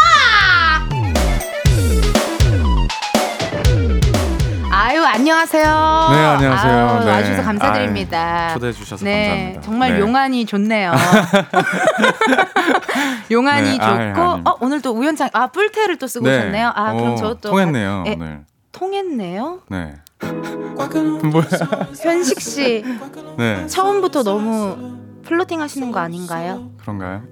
Speaker 1: 아유 안녕하세요.
Speaker 7: 네 안녕하세요.
Speaker 1: 아유,
Speaker 7: 네.
Speaker 1: 와주셔서 감사드립니다.
Speaker 7: 아유, 초대해 주셔서
Speaker 1: 네,
Speaker 7: 감사합니다.
Speaker 1: 정말
Speaker 7: 네.
Speaker 1: 용안이 좋네요. [LAUGHS] 용안이
Speaker 7: 네,
Speaker 1: 좋고
Speaker 7: 아유,
Speaker 1: 어, 오늘도 우연찮 아 뿔테를 또 쓰고
Speaker 7: 네.
Speaker 1: 오셨네요. 아 그럼
Speaker 7: 어,
Speaker 1: 저도
Speaker 7: 통했네요
Speaker 1: 에,
Speaker 7: 오늘.
Speaker 1: 통했네요?
Speaker 7: 네. [LAUGHS] 뭐야?
Speaker 1: 현식 씨,
Speaker 7: 네.
Speaker 1: 처음부터 너무 플로팅 하시는 거 아닌가요?
Speaker 7: 그런가요? [LAUGHS]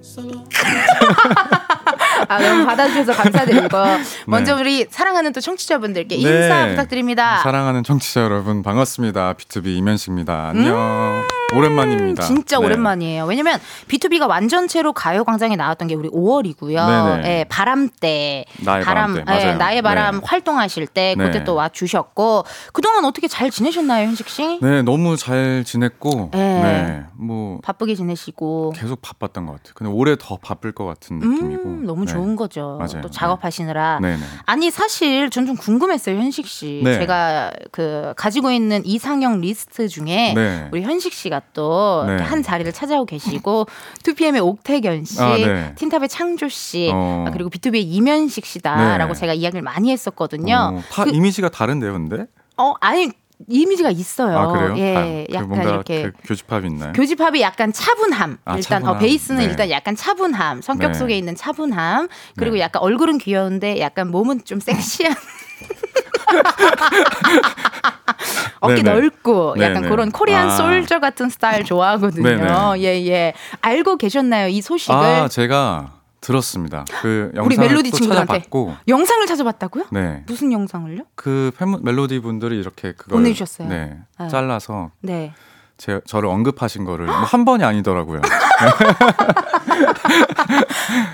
Speaker 1: 아, 너무 받아주셔서 감사드리고. [LAUGHS] 먼저 우리 사랑하는 또 청취자분들께 인사
Speaker 7: 네.
Speaker 1: 부탁드립니다.
Speaker 7: 사랑하는 청취자 여러분 반갑습니다. B2B 이면식입니다. 안녕. 오랜만입니다.
Speaker 1: 음, 진짜
Speaker 7: 네.
Speaker 1: 오랜만이에요. 왜냐면 B2B가 완전체로 가요광장에 나왔던 게 우리 5월이고요.
Speaker 7: 네네.
Speaker 1: 예, 바람 때.
Speaker 7: 나의 바람 때,
Speaker 1: 예. 나의 바람
Speaker 7: 네.
Speaker 1: 활동하실 때 그때
Speaker 7: 네.
Speaker 1: 또와 주셨고 그동안 어떻게 잘 지내셨나요, 현식 씨?
Speaker 7: 네, 너무 잘 지냈고
Speaker 1: 네.
Speaker 7: 네. 뭐
Speaker 1: 바쁘게 지내시고.
Speaker 7: 계속 바빴던 것 같아요. 근데 올해 더 바쁠 것 같은 느낌이고.
Speaker 1: 음, 너무
Speaker 7: 네.
Speaker 1: 좋은 거죠.
Speaker 7: 맞아요.
Speaker 1: 또 작업하시느라.
Speaker 7: 네, 네.
Speaker 1: 아니 사실 전 좀 궁금했어요 현식 씨.
Speaker 7: 네.
Speaker 1: 제가 그 가지고 있는 이상형 리스트 중에
Speaker 7: 네.
Speaker 1: 우리 현식 씨가 또
Speaker 7: 네.
Speaker 1: 자리를 차지하고 계시고 [LAUGHS] 2PM의 옥태견 씨,
Speaker 7: 아, 네.
Speaker 1: 틴탑의 창조 씨,
Speaker 7: 어.
Speaker 1: 아, 그리고 B2B의 이면식 씨다라고
Speaker 7: 네.
Speaker 1: 제가 이야기를 많이 했었거든요.
Speaker 7: 어, 다 이미지가 다른데요, 근데?
Speaker 1: 어 아니 이미지가 있어요.
Speaker 7: 아, 그래요?
Speaker 1: 예,
Speaker 7: 다, 그
Speaker 1: 약간
Speaker 7: 뭔가
Speaker 1: 이렇게
Speaker 7: 그 교집합이 있나요?
Speaker 1: 교집합이 약간 차분함.
Speaker 7: 아,
Speaker 1: 일단 어,
Speaker 7: 차분함.
Speaker 1: 베이스는
Speaker 7: 네.
Speaker 1: 일단 약간 차분함. 성격
Speaker 7: 네.
Speaker 1: 속에 있는 차분함. 그리고
Speaker 7: 네.
Speaker 1: 약간 얼굴은 귀여운데 약간 몸은 좀 섹시한. [LAUGHS] [LAUGHS] 어깨
Speaker 7: 네네.
Speaker 1: 넓고 약간
Speaker 7: 네네.
Speaker 1: 그런 코리안
Speaker 7: 아.
Speaker 1: 솔저 같은 스타일 좋아하거든요.
Speaker 7: 네네.
Speaker 1: 예, 예. 알고 계셨나요? 이 소식을?
Speaker 7: 아, 제가 들었습니다. 그
Speaker 1: 우리 멜로디.
Speaker 7: 찾아봤고
Speaker 1: 영상을 찾아봤다고요?
Speaker 7: 네.
Speaker 1: 무슨 영상을요?
Speaker 7: 그 팬 멜로디 분들이 이렇게 그걸
Speaker 1: 보내주셨어요.
Speaker 7: 네.
Speaker 1: 네.
Speaker 7: 잘라서
Speaker 1: 네.
Speaker 7: 제, 저를 언급하신 거를 뭐 한 번이 아니더라고요. [LAUGHS]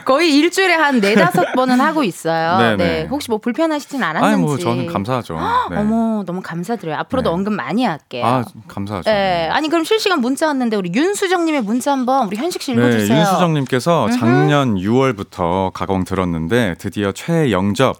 Speaker 1: 거의 일주일에 한 네다섯 번은 하고 있어요.
Speaker 7: 네네.
Speaker 1: 네. 혹시 뭐 불편하시진 않았는지.
Speaker 7: 아니 뭐 저는 감사하죠. [GASPS] 네.
Speaker 1: 어머, 너무 감사드려요. 앞으로도
Speaker 7: 네.
Speaker 1: 언급 많이 할게요.
Speaker 7: 아, 감사하죠.
Speaker 1: 네. 아니 그럼 실시간 문자 왔는데 우리 윤수정님의 문자 한번 우리 현식 씨
Speaker 7: 네,
Speaker 1: 읽어주세요.
Speaker 7: 윤수정님께서 작년 6월부터 가공 들었는데 드디어 최애 영접.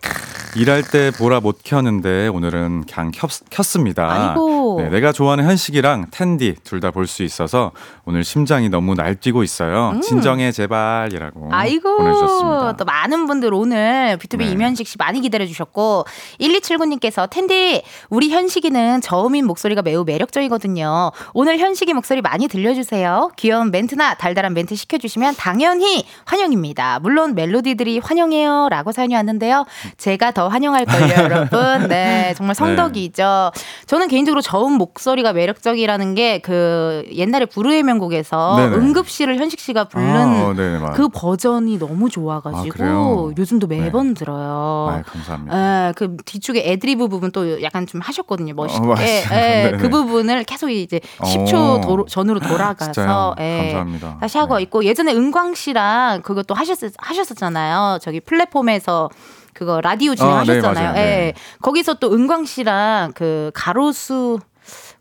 Speaker 7: 일할 때 보라 못 켰는데 오늘은 그냥 켰, 켰습니다.
Speaker 1: 아이고.
Speaker 7: 네, 내가 좋아하는 현식이랑 텐디 둘 다 볼 수 있어서 오늘 심장이 너무 날뛰고 있어요. 진정해 제발이라고
Speaker 1: 음. 아이고
Speaker 7: 보내주셨습니다.
Speaker 1: 또 많은 분들 오늘 B2B
Speaker 7: 네.
Speaker 1: 이면식 씨 많이 기다려 주셨고 1279님께서 텐디 우리 현식이는 저음인 목소리가 매우 매력적이거든요. 오늘 현식이 목소리 많이 들려주세요. 귀여운 멘트나 달달한 멘트 시켜주시면 당연히 환영입니다. 물론 멜로디들이 환영해요라고 사연이 왔는데요. 제가 더 환영할걸요, [LAUGHS] 여러분. 네, 정말 성덕이죠. 저는 개인적으로 저음 목소리가 매력적이라는 게 그 옛날에 부르의 명곡에서
Speaker 7: 네네.
Speaker 1: 응급실을 현식 씨가 부른
Speaker 7: 아, 네.
Speaker 1: 그 버전이 너무
Speaker 7: 아,
Speaker 1: 좋아가지고
Speaker 7: 그래요?
Speaker 1: 요즘도 매번 들어요.
Speaker 7: 아, 감사합니다.
Speaker 1: 예, 그 뒤쪽에 애드리브 부분 또 약간 좀 하셨거든요 멋있게.
Speaker 7: 어, 맞습니다.
Speaker 1: 예, [LAUGHS]
Speaker 7: 네네.
Speaker 1: 그 부분을 계속 이제
Speaker 7: 어.
Speaker 1: 10초 도로, 전으로 돌아가서? 예,
Speaker 7: 감사합니다.
Speaker 1: 다시 하고
Speaker 7: 네.
Speaker 1: 있고 예전에 은광 씨랑 그것도 하셨 하셨었잖아요. 저기 플랫폼에서 그거 라디오 진행하셨잖아요.
Speaker 7: 아, 네.
Speaker 1: 예.
Speaker 7: 네.
Speaker 1: 거기서 또 은광 씨랑 그 가로수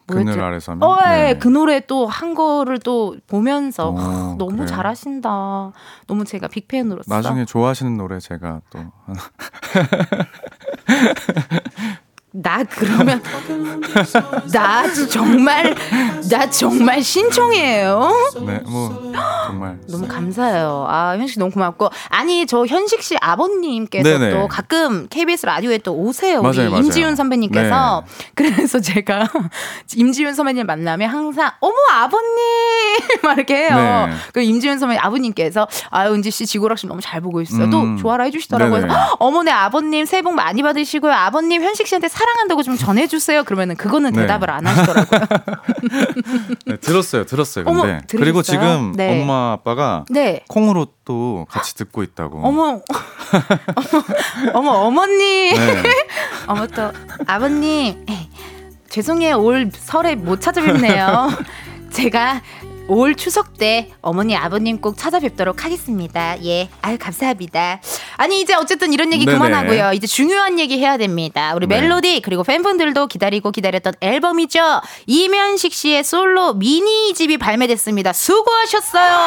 Speaker 1: 뭐였죠?
Speaker 7: 그늘 아래서면.
Speaker 1: 어, 예,
Speaker 7: 네.
Speaker 1: 그 노래 또 한 거를 또 보면서
Speaker 7: 오,
Speaker 1: 하, 너무
Speaker 7: 그래요?
Speaker 1: 잘하신다. 너무 제가 빅팬으로서.
Speaker 7: 나중에 좋아하시는 노래 제가 또 [LAUGHS]
Speaker 1: 나 그러면 나 정말 나 정말 신청해요.
Speaker 7: 네, 뭐 정말
Speaker 1: 너무 감사해요. 아 현식 씨 너무 고맙고 아니 저 현식 씨 아버님께서
Speaker 7: 네네.
Speaker 1: 또 가끔 KBS 라디오에 또 오세요.
Speaker 7: 맞아요,
Speaker 1: 우리
Speaker 7: 맞아요.
Speaker 1: 임지윤 선배님께서 그래서 제가 [LAUGHS] 임지윤 선배님 만나면 항상 어머 아버님 [LAUGHS] 막 이렇게 해요.
Speaker 7: 네.
Speaker 1: 그 임지윤 선배님 아버님께서 아유 은지 씨 지구락실 너무 잘 보고 있어요. 또
Speaker 7: 음.
Speaker 1: 좋아라 해주시더라고요. 어머 내 아버님 새해 복 많이 받으시고요. 아버님 현식 씨한테 사 랑한다고 좀 전해주세요. 그러면은 그거는
Speaker 7: 네.
Speaker 1: 대답을 안 하시더라고요. [LAUGHS]
Speaker 7: 네, 들었어요, 들었어요.
Speaker 1: 어머,
Speaker 7: 근데
Speaker 1: 들으셨어요?
Speaker 7: 그리고 지금
Speaker 1: 네.
Speaker 7: 엄마 아빠가
Speaker 1: 네.
Speaker 7: 콩으로 또 같이 듣고 있다고.
Speaker 1: 어머, 어머, 어머, 어머님.
Speaker 7: 네. [LAUGHS]
Speaker 1: 어머, 또, 아버님. 에이, 죄송해요. 올 설에 못 찾아뵙네요. [LAUGHS] 제가 올 추석 때 어머니, 아버님 꼭 찾아뵙도록 하겠습니다. 예. 아유, 감사합니다. 아니, 이제 어쨌든 이런 얘기
Speaker 7: 네네.
Speaker 1: 그만하고요. 이제 중요한 얘기 해야 됩니다. 우리
Speaker 7: 네.
Speaker 1: 멜로디, 그리고 팬분들도 기다리고 기다렸던 앨범이죠. 이면식 씨의 솔로 미니 집이 발매됐습니다. 수고하셨어요.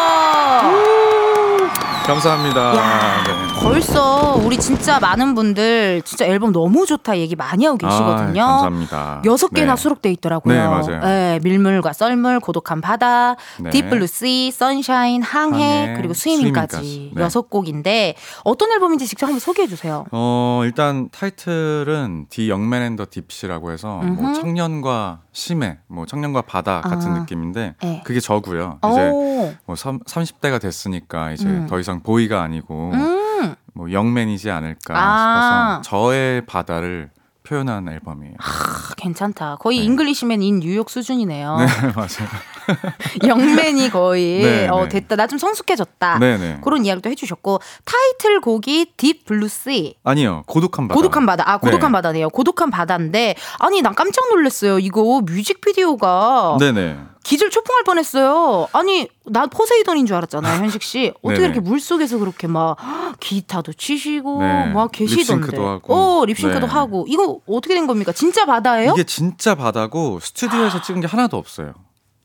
Speaker 7: 감사합니다.
Speaker 1: 야,
Speaker 7: 네.
Speaker 1: 벌써 우리 진짜 많은 분들 진짜 앨범 너무 좋다 얘기 많이 하고 계시거든요.
Speaker 7: 아, 감사합니다.
Speaker 1: 여섯 개나
Speaker 7: 네.
Speaker 1: 수록돼 있더라고요.
Speaker 7: 네, 맞아요.
Speaker 1: 네, 밀물과 썰물, 고독한 바다,
Speaker 7: 네.
Speaker 1: Deep Blue Sea, Sunshine, 항해,
Speaker 7: 항해,
Speaker 1: 그리고
Speaker 7: Swimming까지. 네.
Speaker 1: 여섯 곡인데 어떤 앨범인지 직접 한번 소개해 주세요.
Speaker 7: 어, 일단 타이틀은 디 영맨 앤더 딥시라고 해서 뭐
Speaker 1: 음흠.
Speaker 7: 청년과 심해, 뭐 청년과 바다 같은
Speaker 1: 아.
Speaker 7: 느낌인데
Speaker 1: 네.
Speaker 7: 그게 저고요. 이제
Speaker 1: 오.
Speaker 7: 뭐 3, 30대가 됐으니까 이제
Speaker 1: 음.
Speaker 7: 더 이상 boy가 아니고
Speaker 1: 음.
Speaker 7: 뭐 young man이지 않을까
Speaker 1: 아.
Speaker 7: 싶어서 저의 바다를 표현한 앨범이에요.
Speaker 1: 아, 괜찮다. 거의
Speaker 7: 네.
Speaker 1: Englishman in New York 수준이네요.
Speaker 7: 네, [LAUGHS] 맞아요. [LAUGHS]
Speaker 1: Young man이 거의
Speaker 7: 네,
Speaker 1: 어,
Speaker 7: 네.
Speaker 1: 됐다. 나 좀 성숙해졌다.
Speaker 7: 네, 네.
Speaker 1: 그런 이야기도 해주셨고 타이틀곡이 Deep Blue Sea
Speaker 7: 아니요. 고독한 바다.
Speaker 1: 고독한 바다. 아, 고독한
Speaker 7: 네.
Speaker 1: 바다네요. 고독한 바다인데 아니 난 깜짝 놀랐어요. 이거 뮤직비디오가
Speaker 7: 네, 네.
Speaker 1: 기절 초풍할 뻔했어요. 아니 나 포세이돈인 줄 알았잖아요, [LAUGHS] 현식 씨. 어떻게. 이렇게 물 속에서 그렇게 막 [GASPS] 기타도 치시고
Speaker 7: 네.
Speaker 1: 막 계시던데.
Speaker 7: 립싱크도 하고.
Speaker 1: 어, 립싱크도
Speaker 7: 네.
Speaker 1: 하고. 이거 어떻게 된 겁니까? 진짜 바다예요?
Speaker 7: 이게 진짜 바다고 스튜디오에서 찍은 게 하나도 없어요.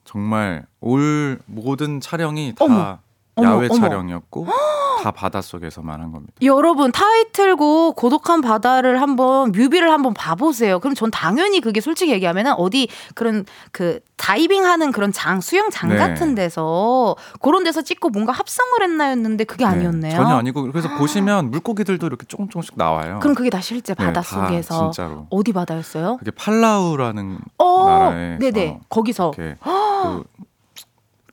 Speaker 7: 정말 올 모든 촬영이 다
Speaker 1: 어머. 어머,
Speaker 7: 야외
Speaker 1: 어머.
Speaker 7: 촬영이었고 [GASPS] 다 바닷속에서만 한 겁니다.
Speaker 1: 여러분 타이틀곡 고독한 바다를 한번 뮤비를 한번 봐보세요. 그럼 전 당연히 그게 솔직히 얘기하면은 어디 그런 그 다이빙하는 그런 장 수영장
Speaker 7: 네.
Speaker 1: 같은 데서 그런 데서 찍고 뭔가 합성을 했나였는데 그게 아니었네요.
Speaker 7: 네, 전혀 아니고 그래서 [GASPS] 보시면 물고기들도 이렇게 조금 조금씩 나와요.
Speaker 1: 그럼 그게 다 실제
Speaker 7: 네,
Speaker 1: 바다
Speaker 7: 다
Speaker 1: 속에서
Speaker 7: 진짜로.
Speaker 1: 어디 바다였어요?
Speaker 7: 그게 팔라우라는
Speaker 1: 어,
Speaker 7: 나라에서
Speaker 1: 네네 거기서 [GASPS]
Speaker 7: 그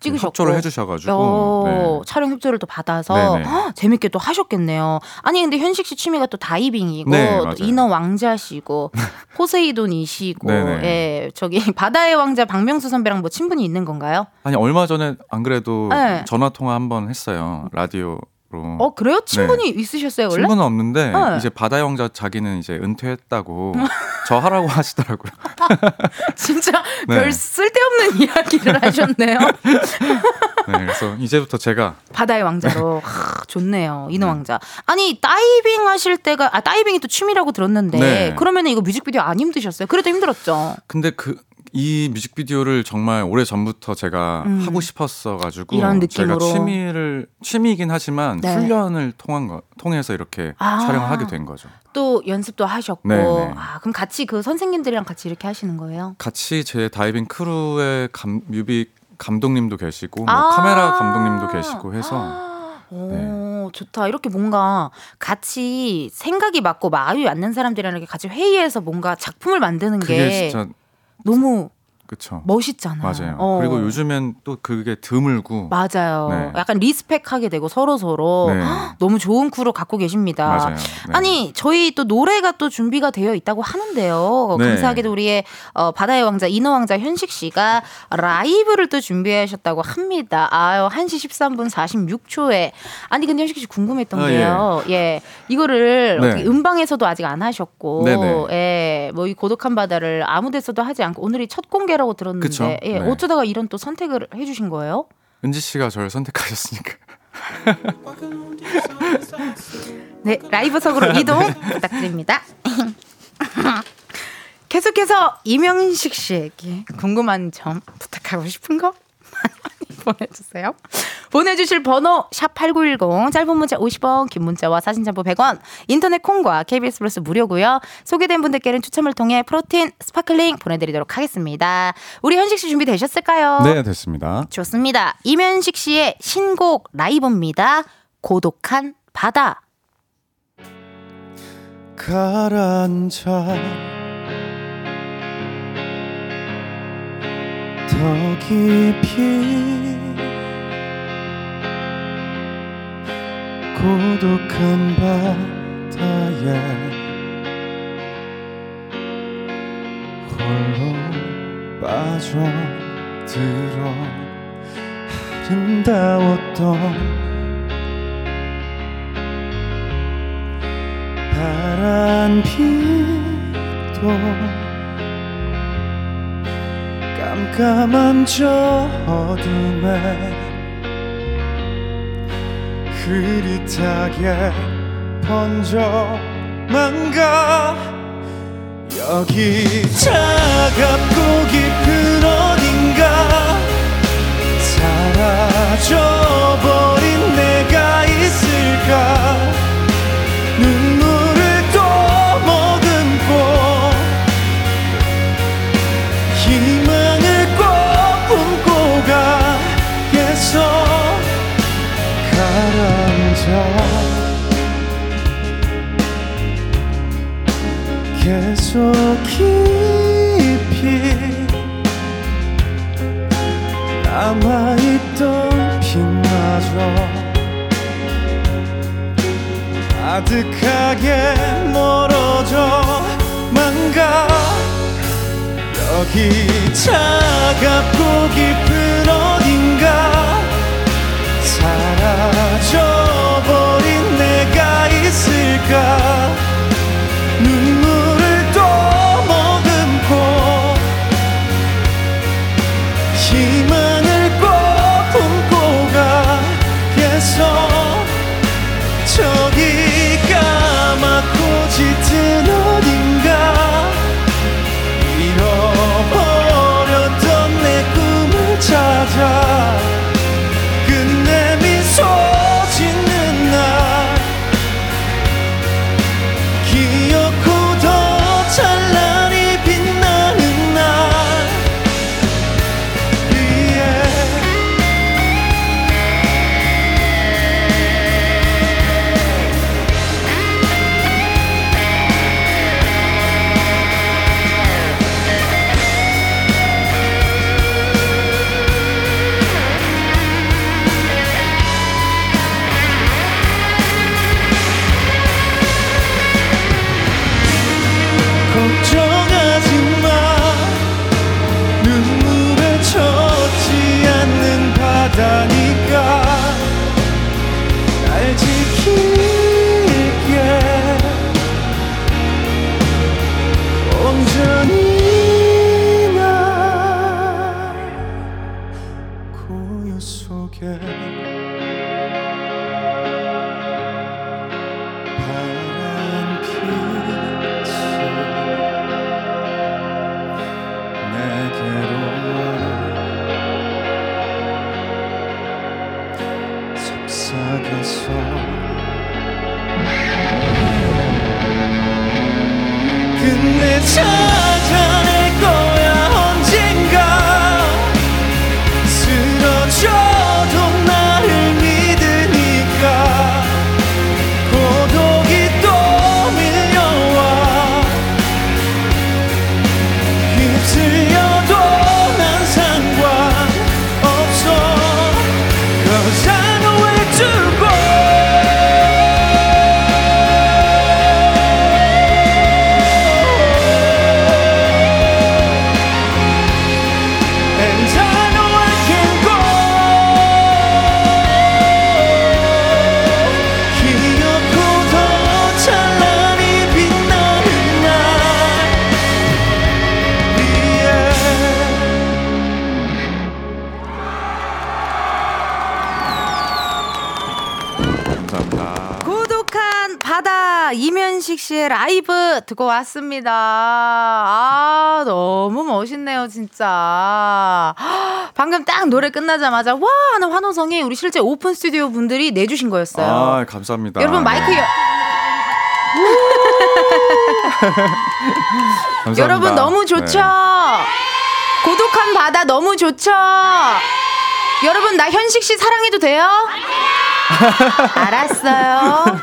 Speaker 1: 찍으셨고
Speaker 7: 협조를 해주셔가지고
Speaker 1: 어,
Speaker 7: 네.
Speaker 1: 촬영 협조를 또 받아서. 헉, 재밌게 또 하셨겠네요. 아니 근데 현식 씨 취미가 또 다이빙이고
Speaker 7: 네,
Speaker 1: 또. 인어 왕자시고 [LAUGHS] 포세이돈이시고. 예 저기 [LAUGHS] 바다의 왕자 박명수 선배랑 뭐 친분이 있는 건가요?
Speaker 7: 아니 얼마 전에 안 그래도
Speaker 1: 네.
Speaker 7: 전화 통화 한 번 했어요 라디오로.
Speaker 1: 어 그래요? 친분이 있으셨어요 원래?
Speaker 7: 친분은 없는데
Speaker 1: 네.
Speaker 7: 이제 바다의 왕자 자기는 이제 은퇴했다고 [LAUGHS] 저 하라고 하시더라고요. [LAUGHS]
Speaker 1: 진짜
Speaker 7: 네.
Speaker 1: 별 쓸데없는 [LAUGHS] 이야기를 하셨네요.
Speaker 7: 네, 그래서 이제부터 제가
Speaker 1: 바다의 왕자로 하, 좋네요 인어 왕자. 아니 다이빙 하실 때가 아 다이빙이 또 취미라고 들었는데
Speaker 7: 네.
Speaker 1: 그러면 이거 뮤직비디오 안 힘드셨어요? 그래도 힘들었죠.
Speaker 7: 근데 그 이 뮤직비디오를 정말 오래 전부터 제가
Speaker 1: 음.
Speaker 7: 하고 싶었어 가지고
Speaker 1: 이런 느낌으로.
Speaker 7: 제가 취미를 취미이긴 하지만
Speaker 1: 네.
Speaker 7: 훈련을 통한 거 통해서 이렇게
Speaker 1: 아.
Speaker 7: 촬영을 하게 된 거죠.
Speaker 1: 또 연습도 하셨고
Speaker 7: 네, 네.
Speaker 1: 아 그럼 같이 그 선생님들이랑 같이 이렇게 하시는 거예요?
Speaker 7: 같이 제 다이빙 크루의 감, 뮤비 감독님도 계시고 뭐
Speaker 1: 아.
Speaker 7: 카메라 감독님도 계시고 해서
Speaker 1: 오 좋다 이렇게 뭔가 같이 생각이 맞고 마음이 맞는 사람들이랑 이렇게 같이 회의해서 뭔가 작품을 만드는
Speaker 7: 게 진짜
Speaker 1: 너무
Speaker 7: 그쵸.
Speaker 1: 멋있잖아요.
Speaker 7: 맞아요.
Speaker 1: 어.
Speaker 7: 그리고 요즘엔 또 그게 드물고
Speaker 1: 맞아요.
Speaker 7: 네.
Speaker 1: 약간 respect하게 되고 서로 서로
Speaker 7: 네.
Speaker 1: 너무 좋은 크루 갖고 계십니다.
Speaker 7: 맞아요. 네.
Speaker 1: 아니 저희 또 노래가 또 준비가 되어 있다고 하는데요.
Speaker 7: 네.
Speaker 1: 감사하게도 우리의 어, 바다의 왕자 인어 왕자 현식 씨가 라이브를 또 준비하셨다고 합니다. 아유 1시 13분 46초에 아니 근데 현식 씨 궁금했던
Speaker 7: 아,
Speaker 1: 게요. 예. 이거를
Speaker 7: 네.
Speaker 1: 어떻게 음방에서도 아직 안 하셨고. 예. 뭐 이 고독한 바다를 아무 데서도 하지 않고 오늘이 첫 공개 라고 들었는데
Speaker 7: 그쵸.
Speaker 1: 예.
Speaker 7: 네.
Speaker 1: 어쩌다가 이런 또 선택을 해 주신 거예요?
Speaker 7: 은지 씨가 저를 선택하셨으니까. [LAUGHS]
Speaker 1: 네, 라이브석으로 이동 부탁드립니다. [LAUGHS] 계속해서 이명식 씨에게 궁금한 점 부탁하고 싶은 거 보내주세요. 보내주실 번호 샵8910 짧은 문자 50원 긴 문자와 사진 첨부 100원 인터넷 콩과 KBS 플러스 무료고요. 소개된 분들께는 추첨을 통해 protein sparkling 보내드리도록 하겠습니다. 우리 현식 씨 준비되셨을까요?
Speaker 7: 네, 됐습니다.
Speaker 1: 좋습니다. 임현식 씨의 신곡 라이브입니다. 고독한 바다.
Speaker 5: 가라앉아 더 깊이 고독한 바다에 홀로 빠져들어 아름다웠던 파란 빛도 깜깜한 저 어둠에 흐릿하게 번져만 가. 여기 차갑고 깊은 어딘가. 사라져버 계속 깊이 남아있던 빛마저 아득하게 멀어져 망가. 여기 차갑고 깊은
Speaker 1: 듣고 왔습니다. 아 너무 멋있네요 진짜. [GASPS] 방금 딱 노래 끝나자마자 와 하는 환호성이 우리 실제 오픈 스튜디오 분들이 내주신 거였어요.
Speaker 7: 아, 감사합니다.
Speaker 1: 여러분 마이크 여... [LAUGHS]
Speaker 7: 감사합니다.
Speaker 1: 여러분 너무 좋죠.
Speaker 7: 네.
Speaker 1: 고독한 바다 너무 좋죠. 여러분 나 현식 씨 사랑해도 돼요? [LAUGHS] 알았어요.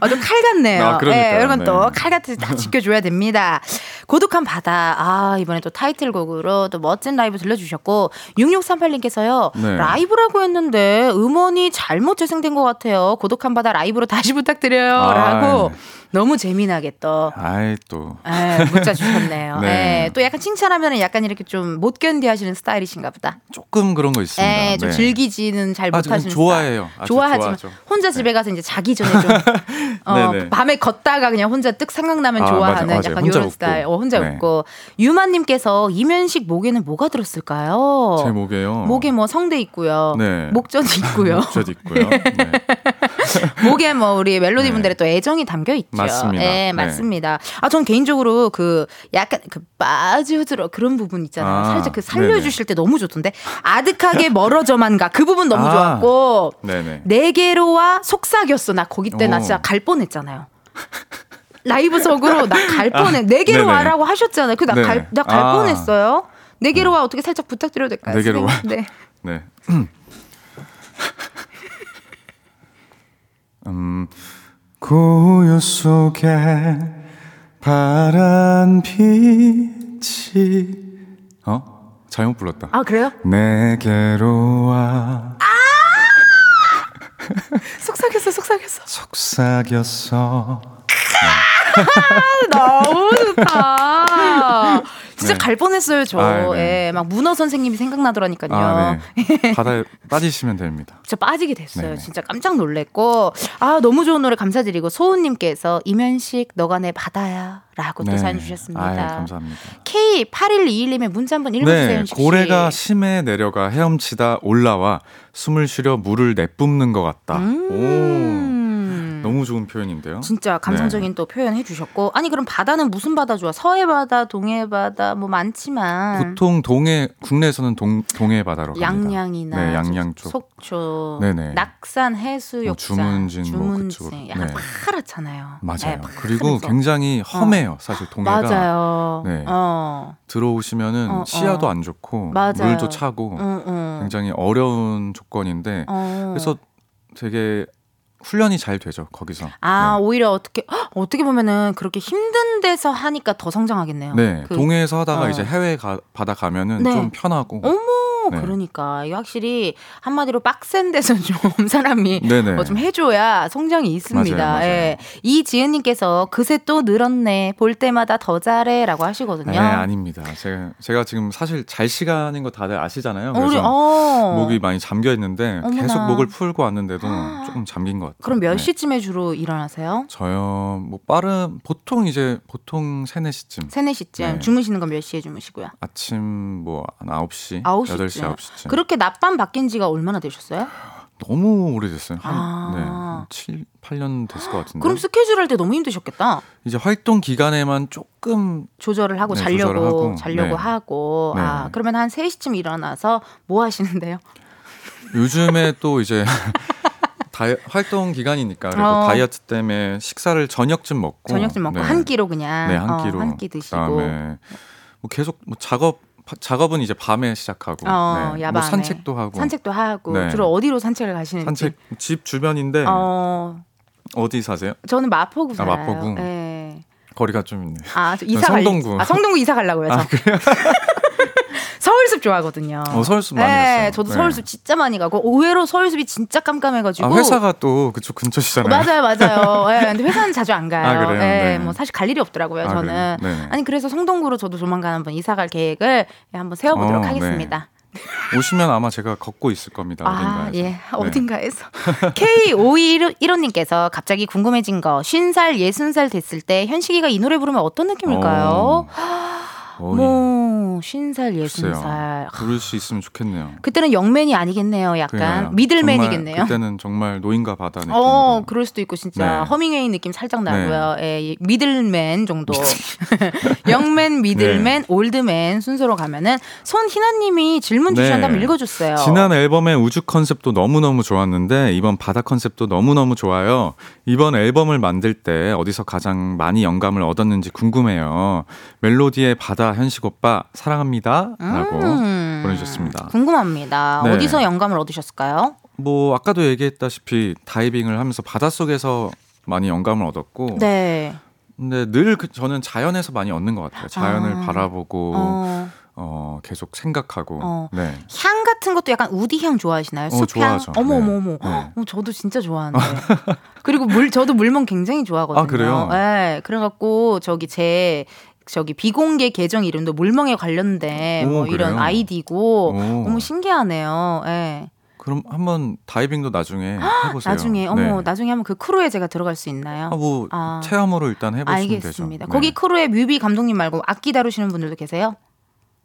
Speaker 1: 어, 좀 칼 같네요.
Speaker 7: 아, 그러니까요.
Speaker 1: 네, 여러분
Speaker 7: 네.
Speaker 1: 또 칼 같이 딱 지켜줘야 됩니다. 고독한 바다. 아, 이번에 또 타이틀곡으로 또 멋진 라이브 들려주셨고, 6638님께서요,
Speaker 7: 네.
Speaker 1: 라이브라고 했는데 음원이 잘못 재생된 것 같아요. 고독한 바다 라이브로 다시 부탁드려요.
Speaker 7: 아,
Speaker 1: 라고
Speaker 7: 네.
Speaker 1: 너무 재미나게 또.
Speaker 7: 아이 또
Speaker 1: 에, 문자 주셨네요. [LAUGHS]
Speaker 7: 네.
Speaker 1: 예, 또 약간 칭찬하면 약간 이렇게 좀 못 견디 하시는 스타일이신가 보다.
Speaker 7: 조금 그런 거 있습니다.
Speaker 1: 예, 좀
Speaker 7: 네.
Speaker 1: 즐기지는 잘
Speaker 7: 아, 저
Speaker 1: 못하시는
Speaker 7: 좋아해요.
Speaker 1: 스타일.
Speaker 7: 아주
Speaker 1: 좋아하지만
Speaker 7: 좋아하죠. 네.
Speaker 1: 혼자 집에 가서 이제 자기 전에 좀 [LAUGHS] 어. 밤에 걷다가 그냥 혼자 뜩 생각나면
Speaker 7: 아,
Speaker 1: 좋아하는
Speaker 7: 맞아, 맞아요.
Speaker 1: 약간 이런
Speaker 7: 웃고.
Speaker 1: 스타일. 어, 혼자
Speaker 7: 네.
Speaker 1: 웃고 유마님께서 이면식 목에는 뭐가 들었을까요?
Speaker 7: 제 목에요.
Speaker 1: 목에 뭐 성대 있고요.
Speaker 7: 네.
Speaker 1: 목젖 있고요.
Speaker 7: 목젖 있고요. 네. [LAUGHS] [LAUGHS]
Speaker 1: 목에 뭐 우리 멜로디
Speaker 7: 네.
Speaker 1: 분들의 또 애정이 담겨 있죠.
Speaker 7: 맞습니다.
Speaker 1: 예,
Speaker 7: 네.
Speaker 1: 맞습니다. 아, 전 개인적으로 그 약간 그 빠져들어 그런 부분 있잖아요.
Speaker 7: 아,
Speaker 1: 살짝 그 살려주실 때 너무 좋던데 아득하게 멀어져만 가 그 부분 너무
Speaker 7: 아.
Speaker 1: 좋았고
Speaker 7: 네네.
Speaker 1: 네 개로와 속삭였어. 나 거기 때나
Speaker 7: 오.
Speaker 1: 진짜 갈 뻔했잖아요. 라이브석으로 나 갈 뻔해. 네 개로
Speaker 7: 네네.
Speaker 1: 와라고 하셨잖아요. 그나
Speaker 7: 네네.
Speaker 1: 갈나갈
Speaker 7: 아.
Speaker 1: 뻔했어요. 네 개로 와 어떻게 살짝 부탁드려도 될까요?
Speaker 7: 네 개로 와.
Speaker 1: 네.
Speaker 7: 네. [CLEARS THROAT] [CLEARS THROAT] 음, 고요 속에 파란 빛이 어? 잘못 불렀다.
Speaker 1: 아 그래요?
Speaker 7: 내게로 와
Speaker 1: 속삭였어, 속삭였어.
Speaker 7: 속삭였어. [LAUGHS]
Speaker 1: 너무 좋다. 진짜
Speaker 7: 네.
Speaker 1: 갈 뻔했어요, 저.
Speaker 7: 아, 네.
Speaker 1: 예, 막 문어 선생님이 생각나더라니까요.
Speaker 7: 아, 네. [LAUGHS] 바다에 빠지시면 됩니다.
Speaker 1: 진짜 빠지게 됐어요.
Speaker 7: 네네.
Speaker 1: 진짜 깜짝 놀랬고 아 너무 좋은 노래 감사드리고 소은님께서 이면식 너가 내 바다야 라고 또 사연 주셨습니다.
Speaker 7: 아유, 감사합니다.
Speaker 1: K8121님의 문자 한번 읽어주세요.
Speaker 7: 네,
Speaker 1: 씨.
Speaker 7: 고래가 심해 내려가 헤엄치다 올라와 숨을 쉬려 물을 내뿜는 것 같다.
Speaker 1: 음.
Speaker 7: 오, 너무 좋은 표현인데요.
Speaker 1: 진짜 감성적인 또 표현 해주셨고 아니 그럼 바다는 무슨 바다 좋아? 서해 바다, 동해 바다 뭐 많지만
Speaker 7: 보통 동해 국내에서는 동 동해 바다로 갑니다.
Speaker 1: 양양이나
Speaker 7: 네, 양양 쪽.
Speaker 1: 속초,
Speaker 7: 네네.
Speaker 1: 낙산 해수욕장,
Speaker 7: 뭐 주문진 뭐
Speaker 1: 주문진
Speaker 7: 그쪽으로.
Speaker 1: 약간
Speaker 7: 네.
Speaker 1: 파랗잖아요.
Speaker 7: 맞아요.
Speaker 1: 네,
Speaker 7: 그리고
Speaker 1: 파래서.
Speaker 7: 굉장히 험해요. 사실 동해가
Speaker 1: 맞아요.
Speaker 7: 네.
Speaker 1: 어.
Speaker 7: 들어오시면은
Speaker 1: 어,
Speaker 7: 시야도
Speaker 1: 어.
Speaker 7: 안 좋고
Speaker 1: 맞아요.
Speaker 7: 물도 차고
Speaker 1: 응, 응.
Speaker 7: 굉장히 어려운 조건인데
Speaker 1: 어.
Speaker 7: 그래서 되게 훈련이 잘 되죠 거기서.
Speaker 1: 아 오히려 어떻게 헉, 어떻게 보면은 그렇게 힘든 데서 하니까 더 성장하겠네요.
Speaker 7: 네,
Speaker 1: 그-
Speaker 7: 동해에서 하다가
Speaker 1: 어.
Speaker 7: 이제 해외 가, 바다 가면은
Speaker 1: 네.
Speaker 7: 좀 편하고.
Speaker 1: 어머
Speaker 7: 네.
Speaker 1: 그러니까 이게 확실히 한마디로 빡센 데서 [LAUGHS] 좀 사람이
Speaker 7: 네네.
Speaker 1: 뭐좀 해줘야 성장이 있습니다.
Speaker 7: 맞아요, 맞아요.
Speaker 1: 예. 이지은님께서 그새 또 늘었네 볼 때마다 더 잘해라고 하시거든요.
Speaker 7: 네, 아닙니다. 제가 제가 지금 사실 잘 시간인 거 다들 아시잖아요.
Speaker 1: 우리
Speaker 7: 그래서
Speaker 1: 어.
Speaker 7: 목이 많이 잠겨 있는데
Speaker 1: 어머나.
Speaker 7: 계속 목을 풀고 왔는데도 조금 잠긴 것 같아요.
Speaker 1: 그럼 몇
Speaker 7: 네.
Speaker 1: 시쯤에 주로 일어나세요?
Speaker 7: 저요, 뭐 빠른 보통 이제 보통 3, 4시쯤.
Speaker 1: 3, 4시쯤
Speaker 7: 네.
Speaker 1: 주무시는 건 몇 시에 주무시고요?
Speaker 7: 아침 뭐한 9시,
Speaker 1: 9시쯤.
Speaker 7: 8시, 9시쯤.
Speaker 1: 그렇게 낮밤 바뀐 지가 얼마나 되셨어요?
Speaker 7: 너무 오래됐어요. 한
Speaker 1: 아.
Speaker 7: 네, 한 7, 8년 됐을 것 같은데.
Speaker 1: 그럼 스케줄 할 때 너무 힘드셨겠다.
Speaker 7: 이제 활동 기간에만 조금
Speaker 1: 조절을 하고
Speaker 7: 네,
Speaker 1: 자려고
Speaker 7: 조절을 하고,
Speaker 1: 자려고
Speaker 7: 네.
Speaker 1: 하고
Speaker 7: 네.
Speaker 1: 아 그러면 한 3시쯤 일어나서 뭐 하시는데요?
Speaker 7: 요즘에 또 이제 [LAUGHS] 다이, 활동 기간이니까 그래도
Speaker 1: 어.
Speaker 7: 다이어트 때문에 식사를 저녁쯤 먹고
Speaker 1: 저녁쯤 먹고
Speaker 7: 네.
Speaker 1: 한 끼로 그냥
Speaker 7: 네, 한
Speaker 1: 어,
Speaker 7: 끼로
Speaker 1: 한끼 드시고
Speaker 7: 그다음에 뭐 계속 뭐 작업 파- 작업은 이제 밤에 시작하고
Speaker 1: 어,
Speaker 7: 네. 뭐 산책도 하고
Speaker 1: 산책도 하고
Speaker 7: 네.
Speaker 1: 주로 어디로 산책을 가시는지
Speaker 7: 산책 집 주변인데
Speaker 1: 어
Speaker 7: 어디 사세요?
Speaker 1: 저는 마포구
Speaker 7: 아,
Speaker 1: 살아요.
Speaker 7: 마포구.
Speaker 1: 네.
Speaker 7: 거리가 좀 있네.
Speaker 1: 아, 이사 갈
Speaker 7: 성동구.
Speaker 1: 아, 성동구 이사 가려고요. 저.
Speaker 7: 아, 그래요? [LAUGHS]
Speaker 1: 서울숲 좋아하거든요.
Speaker 7: 어, 서울숲 많이
Speaker 1: 네,
Speaker 7: 갔어요.
Speaker 1: 저도
Speaker 7: 네.
Speaker 1: 서울숲 진짜 많이 가고 의외로 서울숲이 진짜 깜깜해가지고
Speaker 7: 아, 회사가 또 그쪽 근처시잖아요.
Speaker 1: 맞아요, 맞아요. 예, [LAUGHS] 근데 회사는 자주 안 가요.
Speaker 7: 아, 그래요?
Speaker 1: 예,
Speaker 7: 네.
Speaker 1: 뭐 사실 갈 일이 없더라고요,
Speaker 7: 아,
Speaker 1: 저는.
Speaker 7: 네.
Speaker 1: 아니 그래서 성동구로 저도 조만간 한번 이사 갈 계획을 예, 한번 세워보도록
Speaker 7: 어,
Speaker 1: 하겠습니다. [LAUGHS]
Speaker 7: 오시면 아마 제가 걷고 있을 겁니다.
Speaker 1: 아,
Speaker 7: 어딘가에서.
Speaker 1: 예.
Speaker 7: 네.
Speaker 1: 어딘가에서. [LAUGHS] K5215님께서 갑자기 궁금해진 거, 50살, 60살 됐을 때 현식이가 이 노래 부르면 어떤 느낌일까요?
Speaker 7: 어이, [GASPS]
Speaker 1: 뭐, 50살,
Speaker 7: 글쎄요.
Speaker 1: 60살.
Speaker 7: 부를 수 있으면 좋겠네요.
Speaker 1: 그때는 young man이 아니겠네요, 약간.
Speaker 7: 그러니까요.
Speaker 1: Middle man이겠네요.
Speaker 7: 그때는 정말 노인과 바다 느낌.
Speaker 1: 어, 그럴 수도 있고 진짜
Speaker 7: 네.
Speaker 1: 헤밍웨이 느낌 살짝 나고요. 예, 이 middle man 정도. [LAUGHS] Young man,
Speaker 7: 네.
Speaker 1: middle man, old man 순서로 가면은 손희나님이 질문 주셨는데 한번 읽어줬어요.
Speaker 7: 네. 지난 앨범의 우주 컨셉도 너무 너무 좋았는데 이번 바다 컨셉도 너무 너무 좋아요. 이번 앨범을 만들 때 어디서 가장 많이 영감을 얻었는지 궁금해요. 멜로디의 바다 현식 오빠 사랑합니다. 라고
Speaker 1: 음,
Speaker 7: 보내주셨습니다.
Speaker 1: 궁금합니다.
Speaker 7: 네.
Speaker 1: 어디서 영감을 얻으셨을까요?
Speaker 7: 뭐 아까도 얘기했다시피 다이빙을 하면서 바닷속에서 많이 영감을 얻었고
Speaker 1: 네.
Speaker 7: 근데 늘 그- 저는 자연에서 많이 얻는 것 같아요. 자연을
Speaker 1: 아.
Speaker 7: 바라보고 어.
Speaker 1: 어,
Speaker 7: 계속 생각하고
Speaker 1: 어.
Speaker 7: 네.
Speaker 1: 향 같은 것도 약간 우디 향 좋아하시나요?
Speaker 7: 어,
Speaker 1: 숲향?
Speaker 7: 좋아하죠.
Speaker 1: 어머
Speaker 7: 네.
Speaker 1: 어머 어머.
Speaker 7: 네.
Speaker 1: 어, 저도 진짜 좋아하는데. 그리고 물 저도 물멍 굉장히 좋아하거든요.
Speaker 7: 아, 그래요?
Speaker 1: 네. 그래 갖고 저기 제 저기 비공개 계정 이름도 물멍에 관련된
Speaker 7: 오,
Speaker 1: 뭐 이런
Speaker 7: 그래요?
Speaker 1: 아이디고
Speaker 7: 오.
Speaker 1: 너무 신기하네요. 예.
Speaker 7: 그럼 한번 다이빙도 나중에 해보세요.
Speaker 1: 나중에 어머
Speaker 7: 네.
Speaker 1: 나중에 한번 그 크루에 제가 들어갈 수 있나요?
Speaker 7: 아, 뭐
Speaker 1: 아.
Speaker 7: 체험으로 일단 해보시면
Speaker 1: 알겠습니다.
Speaker 7: 되죠.
Speaker 1: 거기
Speaker 7: 네.
Speaker 1: 크루에 뮤비 감독님 말고 악기 다루시는 분들도 계세요?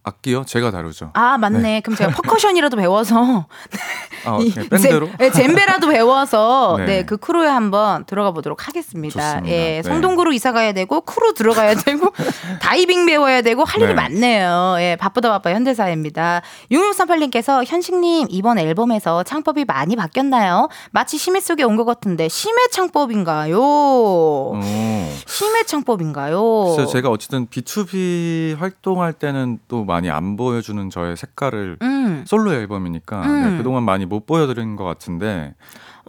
Speaker 7: 악기요? 제가 다루죠.
Speaker 1: 아 맞네. 그럼 제가 퍼커션이라도 배워서
Speaker 7: 아,
Speaker 1: 이
Speaker 7: 네, 밴드로?
Speaker 1: 제- 네, 젬베라도 배워서
Speaker 7: 네.
Speaker 1: 네. 그 크루에 한번 들어가 보도록 하겠습니다.
Speaker 7: 좋습니다.
Speaker 1: 예,
Speaker 7: 네.
Speaker 1: 성동구로 이사 가야 되고 크루 들어가야 되고 [LAUGHS] 다이빙 배워야 되고 할 일이
Speaker 7: 네.
Speaker 1: 많네요. 예, 바쁘다 바빠 현대사회입니다. 6638님께서 현식님 이번 앨범에서 창법이 많이 바뀌었나요? 마치 심해 속에 온 것 같은데 심해 창법인가요?
Speaker 7: 오.
Speaker 1: 심해 창법인가요?
Speaker 7: 제가 어쨌든 B2B 활동할 때는 또 많이 안 보여주는 저의 색깔을
Speaker 1: 음.
Speaker 7: 솔로 앨범이니까
Speaker 1: 음.
Speaker 7: 네, 그동안 많이 못 보여드린 것 같은데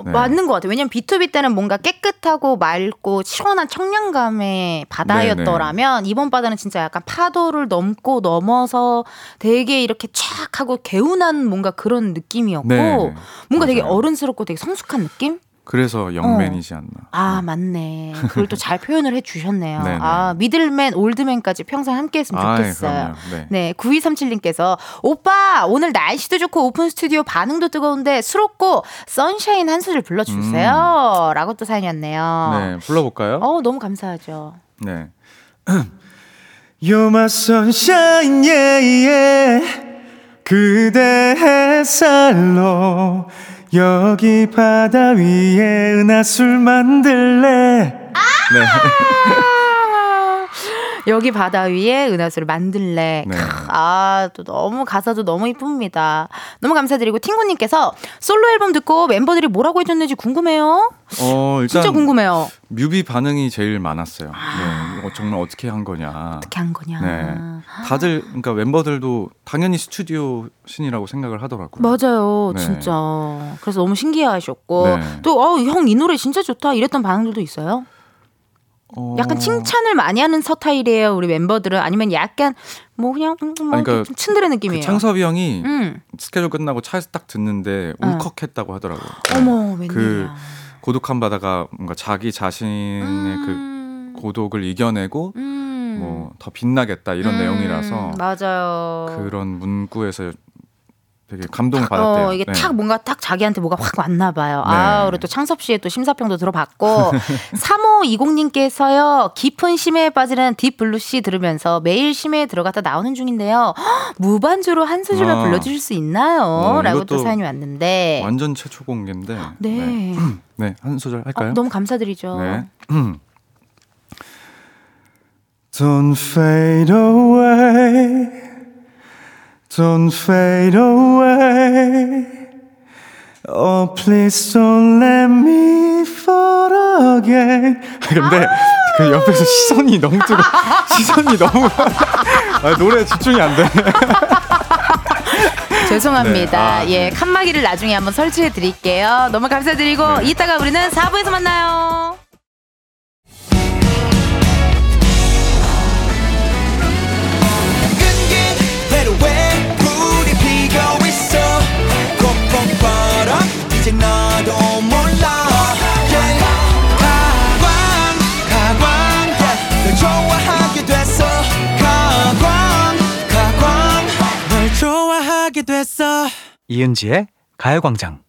Speaker 7: 네.
Speaker 1: 맞는 것 같아요. 왜냐면 B2B 때는 뭔가 깨끗하고 맑고 시원한 청량감의 바다였더라면 이번 바다는 진짜 약간 파도를 넘고 넘어서 되게 이렇게 촥 하고 개운한 뭔가 그런 느낌이었고
Speaker 7: 네,
Speaker 1: 뭔가 되게
Speaker 7: 맞아요.
Speaker 1: 어른스럽고 되게 성숙한 느낌?
Speaker 7: 그래서 young man이지 않나.
Speaker 1: 아 맞네. [LAUGHS] 그걸 또 잘 표현을 해주셨네요.
Speaker 7: 네네.
Speaker 1: 아 middle man, old man까지 평생 함께했으면 좋겠어요.
Speaker 7: 그럼요. 네.
Speaker 1: 네, 9237님께서 오빠 오늘 날씨도 좋고 오픈 스튜디오 반응도 뜨거운데 수록곡 Sunshine 한 소절 불러주세요. 라고 또 사연이 왔네요.
Speaker 7: 네, 불러볼까요?
Speaker 1: 어 너무 감사하죠.
Speaker 7: 네. [CLEARS THROAT]
Speaker 5: You're my sunshine, yeah, yeah. 그대 햇살로 여기 바다 위에 은하술 만들래.
Speaker 7: 네. [LAUGHS]
Speaker 1: 여기 바다 위에 은하수를 만들래.
Speaker 7: 네.
Speaker 1: 크, 아, 또 너무 가사도 너무 이쁩니다. 너무 감사드리고 팅구님께서 솔로 앨범 듣고 멤버들이 뭐라고 해줬는지 궁금해요.
Speaker 7: 어, 일단
Speaker 1: 진짜 궁금해요.
Speaker 7: 뮤비 반응이 제일 많았어요. 네, 이거 정말 어떻게 한 거냐.
Speaker 1: 어떻게 한 거냐.
Speaker 7: 네. 다들 그러니까 멤버들도 당연히 스튜디오 신이라고 생각을 하더라고요.
Speaker 1: 맞아요,
Speaker 7: 네.
Speaker 1: 진짜. 그래서 너무 신기해하셨고
Speaker 7: 네.
Speaker 1: 또 어, 형 이 노래 진짜 좋다 이랬던 반응들도 있어요.
Speaker 7: 어,
Speaker 1: 약간 칭찬을 많이 하는 스타일이에요, 우리 멤버들은 아니면 약간 뭐 그냥 음, 뭐
Speaker 7: 아니, 그러니까
Speaker 1: 좀 츤드레
Speaker 7: 그
Speaker 1: 느낌이에요.
Speaker 7: 창섭이 형이
Speaker 1: 음,
Speaker 7: 스케줄 끝나고 차에서 딱 듣는데
Speaker 1: 어.
Speaker 7: 울컥했다고 하더라고요. [GASPS] 네.
Speaker 1: 어머 웬일이야.
Speaker 7: 그 고독한 바다가 뭔가 자기 자신의
Speaker 1: 음,
Speaker 7: 그 고독을 이겨내고
Speaker 1: 음.
Speaker 7: 뭐더 빛나겠다 이런
Speaker 1: 음,
Speaker 7: 내용이라서
Speaker 1: 맞아요.
Speaker 7: 그런 문구에서 되게 감동을 받았대요.
Speaker 1: 어, 이게
Speaker 7: 네.
Speaker 1: 탁 뭔가 딱 자기한테 뭐가 확 왔나 봐요.
Speaker 7: 네.
Speaker 1: 아, 그리고 또 창섭 씨의 또 심사평도 들어봤고 [LAUGHS] 3520님께서요. 깊은 심해에 빠지는 딥블루 씨 들으면서 매일 심해에 들어갔다 나오는 중인데요. 헉, [GASPS] 무반주로 한 소절만
Speaker 7: 아.
Speaker 1: 불러주실 수 있나요?
Speaker 7: 어,
Speaker 1: 라고 또 사연이 왔는데.
Speaker 7: 완전 최초 공개인데. [GASPS]
Speaker 1: 네.
Speaker 7: 네. [CLEARS THROAT] 네, 한 소절 할까요?
Speaker 1: 어, 너무 감사드리죠.
Speaker 7: 네. [CLEARS THROAT]
Speaker 5: Don't fade away. Don't fade away. Oh, please don't let me fall again. [LAUGHS]
Speaker 7: 근데 그 옆에서 시선이 너무 뜨거. [LAUGHS] 시선이 너무 [LAUGHS] 아, 노래 집중이 안 돼.
Speaker 1: 죄송합니다.
Speaker 7: 네, 아,
Speaker 1: 예,
Speaker 7: 네.
Speaker 1: 칸막이를 나중에 한번 설치해 드릴게요. 너무 감사드리고
Speaker 7: 네.
Speaker 1: 이따가 우리는 4부에서 만나요.
Speaker 5: 이제 나도 몰라. 가광 가광. 널 좋아하게 됐어 가광 가광 널 좋아하게 됐어
Speaker 8: 이은지의 가요광장.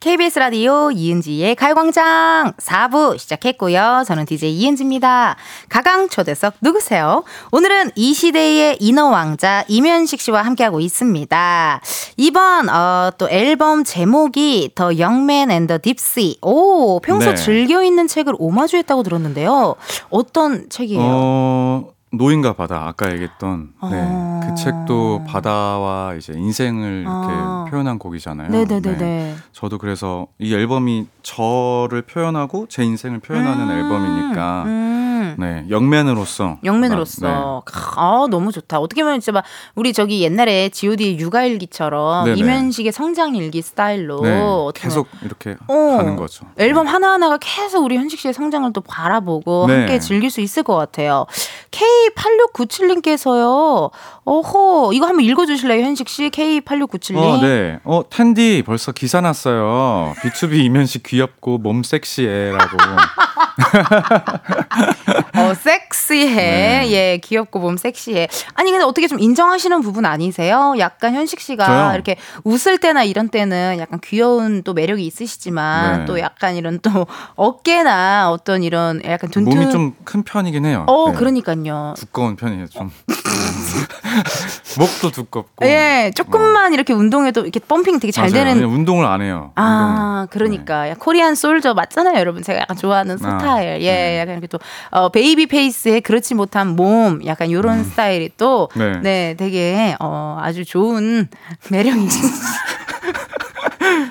Speaker 1: KBS 라디오 이은지의 가요광장 4부 시작했고요. 저는 DJ 이은지입니다. 가강 초대석 누구세요? 오늘은 이 시대의 인어왕자 이면식 씨와 함께하고 있습니다. 이번 어, 또 앨범 제목이 더 영맨 앤더 딥시. 오 평소
Speaker 7: 네.
Speaker 1: 즐겨 읽는 책을 오마주했다고 들었는데요. 어떤 책이에요?
Speaker 7: 어, 노인과 바다 아까 얘기했던 네.
Speaker 1: 어.
Speaker 7: 그 책도 바다와 이제 인생을 이렇게
Speaker 1: 어.
Speaker 7: 표현한 곡이잖아요.
Speaker 1: 네네네네.
Speaker 7: 네. 저도 그래서 이 앨범이 저를 표현하고 제 인생을 표현하는
Speaker 1: 음,
Speaker 7: 앨범이니까
Speaker 1: 음.
Speaker 7: 네 영맨으로서
Speaker 1: 영맨으로서
Speaker 7: 막,
Speaker 1: 아 너무 좋다. 어떻게 보면 진짜 막 우리 저기 옛날에 G.O.D 육아일기처럼
Speaker 7: 네네.
Speaker 1: 이면식의 성장일기 스타일로
Speaker 7: 네, 네, 계속 이렇게
Speaker 1: 어,
Speaker 7: 가는 거죠.
Speaker 1: 앨범 하나 하나가 계속 우리 현식 씨의 성장을 또 바라보고
Speaker 7: 네.
Speaker 1: 함께 즐길 수 있을 것 같아요. K8697님께서요. 어허 이거 한번 읽어주실래요 현식 씨 K8697님.
Speaker 7: 어, 네. 어, 텐디 벌써 기사 났어요. B2B 이면식 귀엽고 몸 섹시해라고. [LAUGHS] [LAUGHS]
Speaker 1: 어, 섹시해.
Speaker 7: 네.
Speaker 1: 예, 귀엽고 몸 섹시해. 아니, 근데 어떻게 좀 인정하시는 부분 아니세요? 약간 현식 씨가
Speaker 7: 저요?
Speaker 1: 이렇게 웃을 때나 이런 때는 약간 귀여운 또 매력이 있으시지만
Speaker 7: 네.
Speaker 1: 또 약간 이런 또 [LAUGHS] 어깨나 어떤 이런 약간 둔둔.
Speaker 7: 몸이 좀 큰 편이긴 해요.
Speaker 1: 어,
Speaker 7: 네.
Speaker 1: 그러니까요.
Speaker 7: 두꺼운 편이에요, 좀. [LAUGHS] [LAUGHS] 목도 두껍고.
Speaker 1: 예, 조금만 이렇게 운동해도 이렇게 pumping 되게 잘
Speaker 7: 어. 맞아요.
Speaker 1: 되는.
Speaker 7: 왜냐면 운동을 안 해요.
Speaker 1: 아,
Speaker 7: 운동을.
Speaker 1: 그러니까. 야, Korean soldier 맞잖아요, 여러분. 제가 약간 좋아하는
Speaker 7: 아,
Speaker 1: 스타일. 예,
Speaker 7: 네.
Speaker 1: 약간 이렇게 또, 어, baby face에 그렇지 못한 몸, 약간 요런 스타일이 또, 네.
Speaker 7: 네.
Speaker 1: 되게, 어, 아주 좋은 [LAUGHS] 매력이.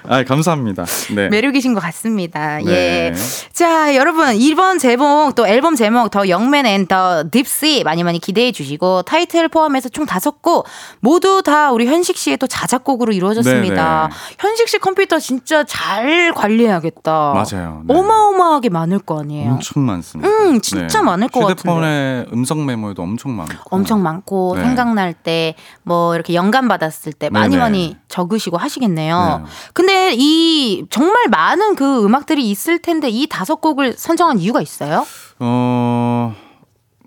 Speaker 7: 아, 감사합니다. 네.
Speaker 1: 매력이신 것 같습니다.
Speaker 7: 네.
Speaker 1: 예. 자, 여러분, 이번 제목, 또 앨범 제목, 더 영맨 앤더 딥시 많이 많이 기대해 주시고, 타이틀 포함해서 총 다섯 곡, 모두 다 우리 현식 씨의 또 자작곡으로 이루어졌습니다.
Speaker 7: 네,
Speaker 1: 현식 씨 컴퓨터 진짜 잘 관리해야겠다.
Speaker 7: 맞아요. 네.
Speaker 1: 어마어마하게 많을 거 아니에요.
Speaker 7: 엄청 많습니다.
Speaker 1: 음, 진짜 많을 것
Speaker 7: 휴대폰에 음성 메모에도 엄청 많고.
Speaker 1: 엄청 많고
Speaker 7: 네.
Speaker 1: 생각날 때 뭐 이렇게 영감 받았을 때 많이
Speaker 7: 네네.
Speaker 1: 많이 적으시고 하시겠네요.
Speaker 7: 네.
Speaker 1: 근데 이 정말 많은 그 음악들이 있을 텐데 이 다섯 곡을 선정한 이유가 있어요?
Speaker 7: 어,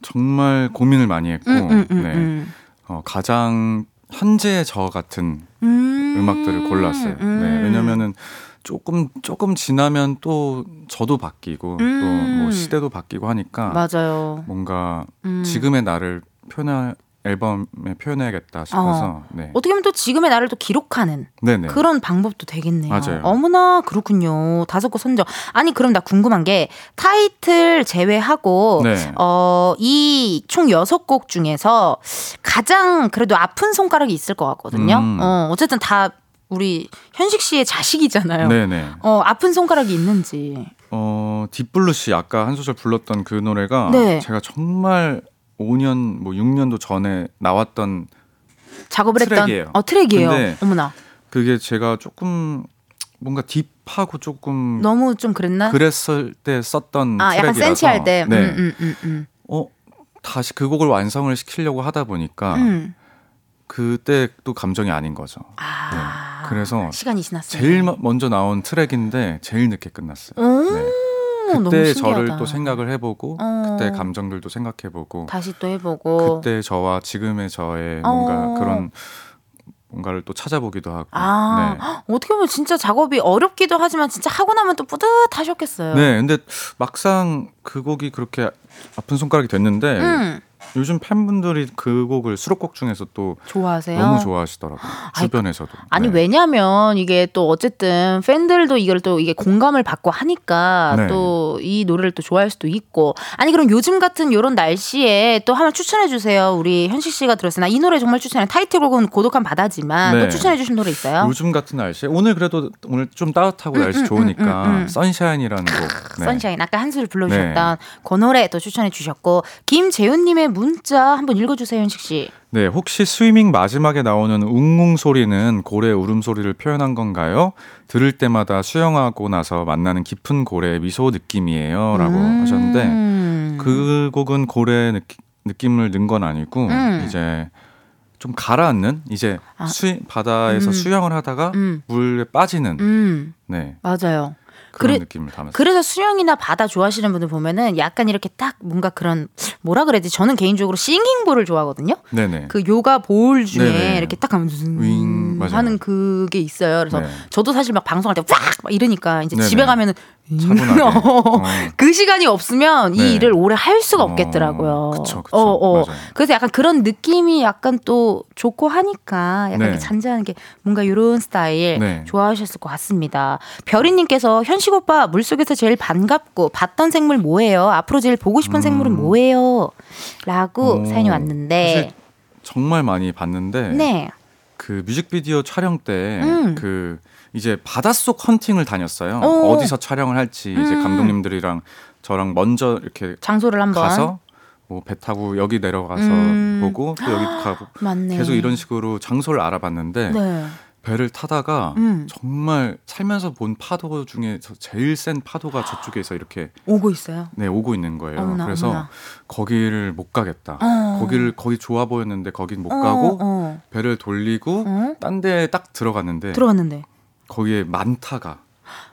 Speaker 7: 정말 고민을 많이 했고,
Speaker 1: 음, 음, 음,
Speaker 7: 네.
Speaker 1: 음.
Speaker 7: 어, 가장 현재 저 같은
Speaker 1: 음.
Speaker 7: 음악들을 골랐어요.
Speaker 1: 음.
Speaker 7: 네, 왜냐면은 조금 조금 지나면 또 저도 바뀌고 또
Speaker 1: 음.
Speaker 7: 뭐 시대도 바뀌고 하니까
Speaker 1: 맞아요.
Speaker 7: 뭔가
Speaker 1: 음.
Speaker 7: 지금의 나를 표현 앨범에 표현해야겠다 싶어서 네.
Speaker 1: 어떻게 보면 또 지금의 나를 또 기록하는
Speaker 7: 네네.
Speaker 1: 그런 방법도 되겠네요.
Speaker 7: 맞아요.
Speaker 1: 어머나 그렇군요. 다섯 곡 선정. 아니 그럼 나 궁금한 게 타이틀 제외하고
Speaker 7: 네.
Speaker 1: 어, 이 총 여섯 곡 중에서 가장 그래도 아픈 손가락이 있을 것 같거든요.
Speaker 7: 음.
Speaker 1: 어, 어쨌든 다 우리 현식 씨의 자식이잖아요.
Speaker 7: 네네.
Speaker 1: 어, 아픈 손가락이 있는지.
Speaker 7: 어 Deep Blue Sea 아까 한 소절 불렀던 그 노래가
Speaker 1: 네.
Speaker 7: 제가 정말 5년 뭐 6년도 전에 나왔던
Speaker 1: 작업을
Speaker 7: 트랙이에요.
Speaker 1: 했던 어 트랙이에요. 어머나.
Speaker 7: 그게 제가 조금 뭔가 deep하고 조금
Speaker 1: 너무 좀 그랬나?
Speaker 7: 그랬을 때 썼던
Speaker 1: 아, 약간
Speaker 7: 트랙이라서
Speaker 1: 센치할 때.
Speaker 7: 네.
Speaker 1: 음, 음, 음, 음.
Speaker 7: 어 다시 그 곡을 완성을 시키려고 하다 보니까
Speaker 1: 음.
Speaker 7: 그때 또 감정이 아닌 거죠.
Speaker 1: 아.
Speaker 7: 네. 그래서
Speaker 1: 시간이 지났어요.
Speaker 7: 제일 마- 먼저 나온 트랙인데 제일 늦게 끝났어요.
Speaker 1: 오,
Speaker 7: 네.
Speaker 1: 너무
Speaker 7: 그때. 저를 또 생각을 해보고
Speaker 1: 어.
Speaker 7: 그때 감정들도 생각해보고
Speaker 1: 다시 또 해보고.
Speaker 7: 그때 저와 지금의 저의 뭔가
Speaker 1: 어.
Speaker 7: 그런 뭔가를 또 찾아보기도 하고
Speaker 1: 아,
Speaker 7: 네.
Speaker 1: 어떻게 보면 진짜 작업이 어렵기도 하지만 진짜 하고 나면 또 뿌듯하셨겠어요.
Speaker 7: 네, 근데 막상 그 곡이 그렇게 아픈 손가락이 됐는데
Speaker 1: 음,
Speaker 7: 요즘 팬분들이 그 곡을 수록곡 중에서 또
Speaker 1: 좋아하세요?
Speaker 7: 너무 좋아하시더라고요.
Speaker 1: 아이,
Speaker 7: 주변에서도.
Speaker 1: 아니
Speaker 7: 네.
Speaker 1: 왜냐면 이게 또 어쨌든 팬들도 이걸 또 이게 공감을 받고 하니까
Speaker 7: 네.
Speaker 1: 또이 노래를 또 좋아할 수도 있고 아니 그럼 요즘 같은 요런 날씨에 또 한번 추천해 주세요 우리 현식 씨가 들었으나 이 노래 정말 추천해 타이틀곡은 고독한 바다지만
Speaker 7: 네.
Speaker 1: 또 추천해 주신 노래 있어요?
Speaker 7: 요즘 같은 날씨에 오늘 그래도 오늘 좀 따뜻하고 날씨
Speaker 1: 음, 음,
Speaker 7: 좋으니까
Speaker 1: 음, 음, 음.
Speaker 7: 선샤인이라는 곡. 네.
Speaker 1: 선샤인 아까 한술 불러주셨던 그 노래 또 추천해 주셨고 김재훈 님의 문자 한번 읽어주세요 현식 씨.
Speaker 7: 네, 혹시 스위밍 마지막에 나오는 웅웅 소리는 고래 울음소리를 표현한 건가요? 들을 때마다 수영하고 나서 만나는 깊은 고래 미소 느낌이에요. 라고
Speaker 1: 음.
Speaker 7: 하셨는데, 그 곡은 고래 느끼, 느낌을 넣은 건 아니고,
Speaker 1: 음.
Speaker 7: 이제 좀 가라앉는, 이제
Speaker 1: 아.
Speaker 7: 수, 바다에서
Speaker 1: 음.
Speaker 7: 수영을 하다가
Speaker 1: 음.
Speaker 7: 물에 빠지는,
Speaker 1: 음
Speaker 7: 네,
Speaker 1: 맞아요.
Speaker 7: 그런
Speaker 1: 그래-
Speaker 7: 느낌을 담았어요.
Speaker 1: 그래서 수영이나 바다 좋아하시는 분들 보면은 약간 이렇게 딱 뭔가 그런 뭐라 그래야 지 저는 개인적으로 싱잉볼을 좋아하거든요.
Speaker 7: 네네.
Speaker 1: 그 요가 볼 중에
Speaker 7: 네네.
Speaker 1: 이렇게 딱 하면
Speaker 7: 윙, 맞아요.
Speaker 1: 하는 그게 있어요. 그래서
Speaker 7: 네.
Speaker 1: 저도 사실 막 방송할 때막 이러니까 이제
Speaker 7: 네네.
Speaker 1: 집에 가면은
Speaker 7: 차분하게. [LAUGHS] 어.
Speaker 1: 그 시간이 없으면 이
Speaker 7: 네.
Speaker 1: 일을 오래 할 수가
Speaker 7: 어,
Speaker 1: 없겠더라고요.
Speaker 7: 그쵸, 그쵸.
Speaker 1: 어, 어. 그래서 약간 그런 느낌이 약간 또 좋고 하니까 약간
Speaker 7: 네.
Speaker 1: 잔잔한 게 뭔가 이런 스타일
Speaker 7: 네.
Speaker 1: 좋아하셨을 것 같습니다. 별이님께서 현식 오빠 물속에서 제일 반갑고 봤던 생물 뭐예요? 앞으로 제일 보고 싶은 생물은 뭐예요? 라고
Speaker 7: 음. 어,
Speaker 1: 사연이 왔는데
Speaker 7: 정말 많이 봤는데,
Speaker 1: 네.
Speaker 7: 그 뮤직비디오 촬영 때
Speaker 1: 음.
Speaker 7: 그 이제 바닷속 헌팅을 다녔어요.
Speaker 1: 오.
Speaker 7: 어디서 촬영을 할지 이제
Speaker 1: 음.
Speaker 7: 감독님들이랑 저랑 먼저 이렇게
Speaker 1: 장소를 한번
Speaker 7: 가서 뭐배 타고 여기 내려가서
Speaker 1: 음.
Speaker 7: 보고 또 여기 가고 [GASPS]
Speaker 1: 맞네.
Speaker 7: 계속 이런 식으로 장소를 알아봤는데
Speaker 1: 네.
Speaker 7: 배를 타다가
Speaker 1: 음.
Speaker 7: 정말 살면서 본 파도 중에서 제일 센 파도가 저쪽에서 이렇게
Speaker 1: 오고 있어요.
Speaker 7: 네 오고 있는 거예요.
Speaker 1: 어머나,
Speaker 7: 그래서
Speaker 1: 어머나.
Speaker 7: 거기를 못 가겠다.
Speaker 1: 어.
Speaker 7: 거기를 거기 좋아 보였는데 거긴 못
Speaker 1: 어,
Speaker 7: 가고
Speaker 1: 어.
Speaker 7: 배를 돌리고
Speaker 1: 어?
Speaker 7: 딴 데에 딱 들어갔는데
Speaker 1: 들어갔는데
Speaker 7: 거기에 많다가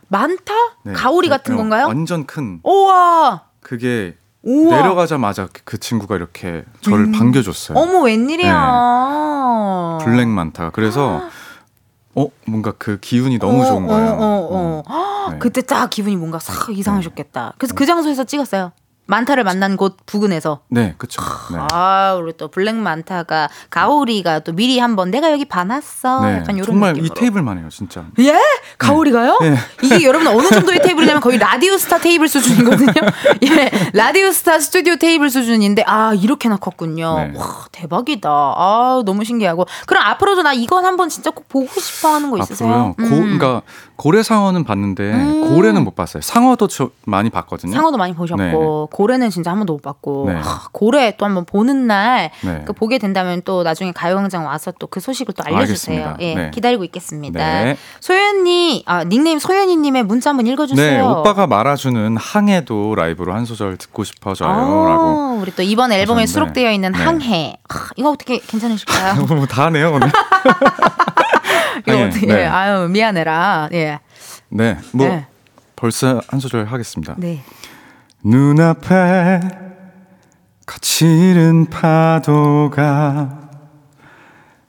Speaker 1: 많다?
Speaker 7: 네,
Speaker 1: 가오리
Speaker 7: 그-
Speaker 1: 같은
Speaker 7: 어,
Speaker 1: 건가요?
Speaker 7: 완전 큰
Speaker 1: 우와.
Speaker 7: 그게
Speaker 1: 우와.
Speaker 7: 내려가자마자 그- 그 친구가 이렇게 저를
Speaker 1: 음.
Speaker 7: 반겨줬어요.
Speaker 1: 어머 웬일이야.
Speaker 7: 블랙 많다가 그래서 어 뭔가 그 기운이 너무
Speaker 1: 어,
Speaker 7: 좋은 거예요.
Speaker 1: 어, 어, 어.
Speaker 7: 네.
Speaker 1: 그때 딱 기분이 뭔가 싹 이상하셨겠다. 그래서 그 장소에서 찍었어요. manta를 만난 곳 부근에서.
Speaker 7: 네, 그쵸. 네.
Speaker 1: 아, 우리 또 black manta가 가오리가 또 미리 한번 내가 여기 봐놨어.
Speaker 7: 네,
Speaker 1: 약간 이런
Speaker 7: 정말
Speaker 1: 느낌으로.
Speaker 7: 이 테이블만 해요, 진짜.
Speaker 1: 예? 가오리가요?
Speaker 7: 네.
Speaker 1: 이게 여러분 어느 정도의 테이블이냐면 거의 라디오 스타 테이블 수준이거든요. [LAUGHS] 예, 라디오 스타 스튜디오 테이블 수준인데 아 이렇게나 컸군요.
Speaker 7: 네.
Speaker 1: 와 대박이다. 아 너무 신기하고 그럼 앞으로도 나 이건 한번 진짜 꼭 보고 싶어 하는 거 있으세요?
Speaker 7: 앞으로요. 고, 그러니까 고래 상어는 봤는데
Speaker 1: 음.
Speaker 7: 고래는 못 봤어요. 상어도 저, 많이 봤거든요.
Speaker 1: 상어도 많이 보셨고 고래는 진짜 한 번도 못 봤고
Speaker 7: 네.
Speaker 1: 하, 고래 또 한번 보는 날
Speaker 7: 네.
Speaker 1: 그 보게 된다면 또 나중에 가요광장 와서 또 그 소식을 또 알려주세요.
Speaker 7: 알겠습니다.
Speaker 1: 예,
Speaker 7: 네.
Speaker 1: 기다리고 있겠습니다.
Speaker 7: 네.
Speaker 1: 소연이 아 닉네임 소연이님의 문자 한번 읽어주세요.
Speaker 7: 네, 오빠가 말아주는 항해도 라이브로 한 소절 듣고 싶어져요라고.
Speaker 1: 아, 우리 또 이번 앨범에
Speaker 7: 하셨는데.
Speaker 1: 수록되어 있는
Speaker 7: 네.
Speaker 1: 항해. 아, 이거 어떻게 괜찮으실까요? [LAUGHS]
Speaker 7: 뭐다 하네요 오늘. [LAUGHS]
Speaker 1: 이거
Speaker 7: 항해,
Speaker 1: 어떻게?
Speaker 7: 네.
Speaker 1: 아유 미안해라. 예.
Speaker 7: 네, 뭐
Speaker 1: 네.
Speaker 7: 벌써 한 소절 하겠습니다.
Speaker 1: 네.
Speaker 7: 눈앞에 거칠은 파도가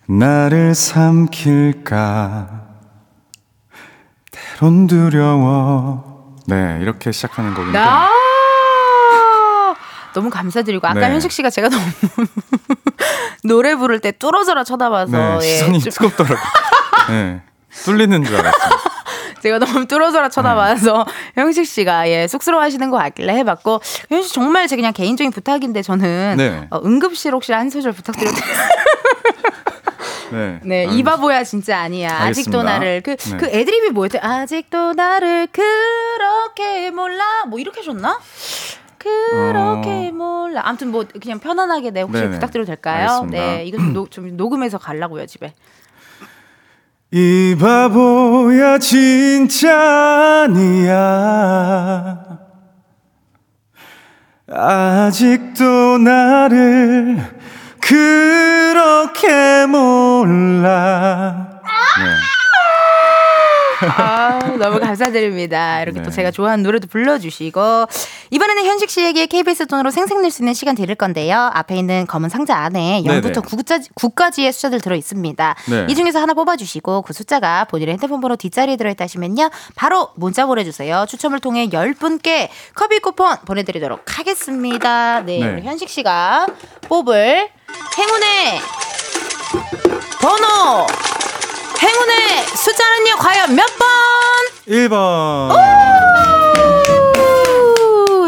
Speaker 7: 나를 삼킬까? 때론 두려워. 네 이렇게 시작하는 곡인데
Speaker 1: 아 너무 감사드리고 아까
Speaker 7: 네.
Speaker 1: 현식 씨가 제가 너무 [LAUGHS] 노래 부를 때 뚫어져라 쳐다봐서
Speaker 7: 네,
Speaker 1: 예,
Speaker 7: 시선이
Speaker 1: 좀-
Speaker 7: 뜨겁더라고요. 네, 뚫리는 줄 알았어요
Speaker 1: 제가 너무 뚫어져라 쳐다봐서
Speaker 7: 네. [LAUGHS]
Speaker 1: 현식 씨가 예 쑥스러워하시는 거 같길래 해봤고 현식 씨 정말 제 그냥 개인적인 부탁인데 저는
Speaker 7: 네.
Speaker 1: 어, 응급실 혹시 한 소절 부탁드려도 [LAUGHS]
Speaker 7: 네,
Speaker 1: 네,
Speaker 7: 아,
Speaker 1: 이 바보야 진짜 아니야. 아직도
Speaker 7: 알겠습니다.
Speaker 1: 나를 그그
Speaker 7: 네.
Speaker 1: 애드립이 뭐였지? 아직도 나를 그렇게 몰라. 뭐 이렇게 하셨나? 그렇게 몰라. 아무튼 뭐 그냥 편안하게 네 혹시
Speaker 7: 네네.
Speaker 1: 부탁드려도 될까요?
Speaker 7: 알겠습니다.
Speaker 1: 네, 이거 좀, 녹, 좀 녹음해서 가려고요 집에.
Speaker 7: 이 바보야 진짜 아니야. 아직도 나를 그렇게 몰라
Speaker 1: 너무 감사드립니다. [LAUGHS] 이렇게 또
Speaker 7: 네.
Speaker 1: 제가 좋아하는 노래도 불러주시고 이번에는 현식 씨에게 KBS 돈으로 생생낼 수 있는 시간 드릴 건데요. 앞에 있는 검은 상자 안에 0부터
Speaker 7: 네네.
Speaker 1: 9까지, 9까지의 숫자들 들어 있습니다.
Speaker 7: 네.
Speaker 1: 이 중에서 하나 뽑아주시고 그 숫자가 본인의 핸드폰 번호 뒷자리에 들어있다 하시면요. 바로 문자 보내주세요. 추첨을 통해 10분께 커피 쿠폰 보내드리도록 하겠습니다. 네,
Speaker 7: 네.
Speaker 1: 현식 씨가 뽑을 행운의 번호 행운의 숫자는요 과연 몇 번?
Speaker 7: 1번
Speaker 1: 우!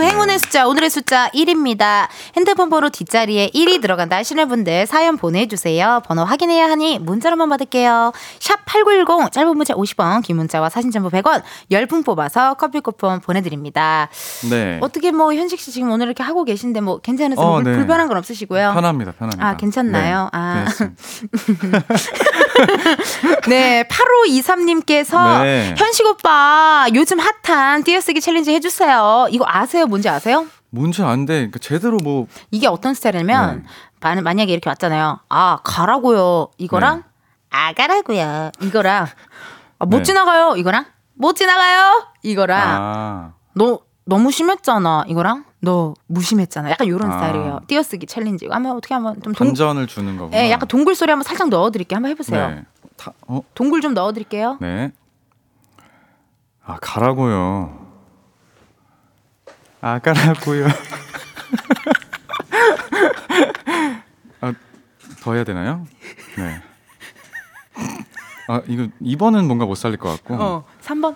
Speaker 1: 행운의 숫자 오늘의 숫자 1입니다. 핸드폰 번호 뒷자리에 1이 들어간다 하시는 분들 사연 보내주세요. 번호 확인해야 하니 문자로만 받을게요. 샵 8910 짧은 문자 50원 긴 문자와 사진 전부 100원 10분 뽑아서 커피 쿠폰 보내드립니다.
Speaker 7: 네
Speaker 1: 어떻게 뭐 현식 씨 지금 오늘 이렇게 하고 계신데 뭐 괜찮으세요?
Speaker 7: 어,
Speaker 1: 불-
Speaker 7: 네.
Speaker 1: 불편한 건 없으시고요?
Speaker 7: 편합니다 편합니다
Speaker 1: 아, 괜찮나요?
Speaker 7: 네.
Speaker 1: 아. [LAUGHS] [LAUGHS] 네, 8523님께서
Speaker 7: 네.
Speaker 1: 현식 오빠 요즘 핫한 띄어쓰기 챌린지 해주세요. 이거 아세요? 뭔지 아세요?
Speaker 7: 뭔지 아는데 그 제대로 뭐
Speaker 1: 이게 어떤 스타일이냐면
Speaker 7: 네.
Speaker 1: 만- 만약에 이렇게 왔잖아요. 아 가라고요. 이거랑
Speaker 7: 네.
Speaker 1: 아 가라고요. 이거랑 아, 못
Speaker 7: 네.
Speaker 1: 지나가요. 이거랑 못 지나가요. 이거랑
Speaker 7: 아,
Speaker 1: 너 너무 심했잖아. 이거랑 너 무심했잖아. 약간 이런
Speaker 7: 아.
Speaker 1: 스타일이에요. 띄어쓰기 챌린지. 한번 어떻게 한번 좀 동,
Speaker 7: 반전을 주는 거구나
Speaker 1: 예, 약간 동굴 소리 한번 살짝 넣어드릴게요. 한번 해보세요.
Speaker 7: 네. 다, 어?
Speaker 1: 동굴 좀 넣어드릴게요.
Speaker 7: 네. 아, 가라고요. 아, 가라고요. [LAUGHS] 아, 더 해야 되나요? 네. 아, 이거 2번은 뭔가 못 살릴 것 같고.
Speaker 1: 어, 3번.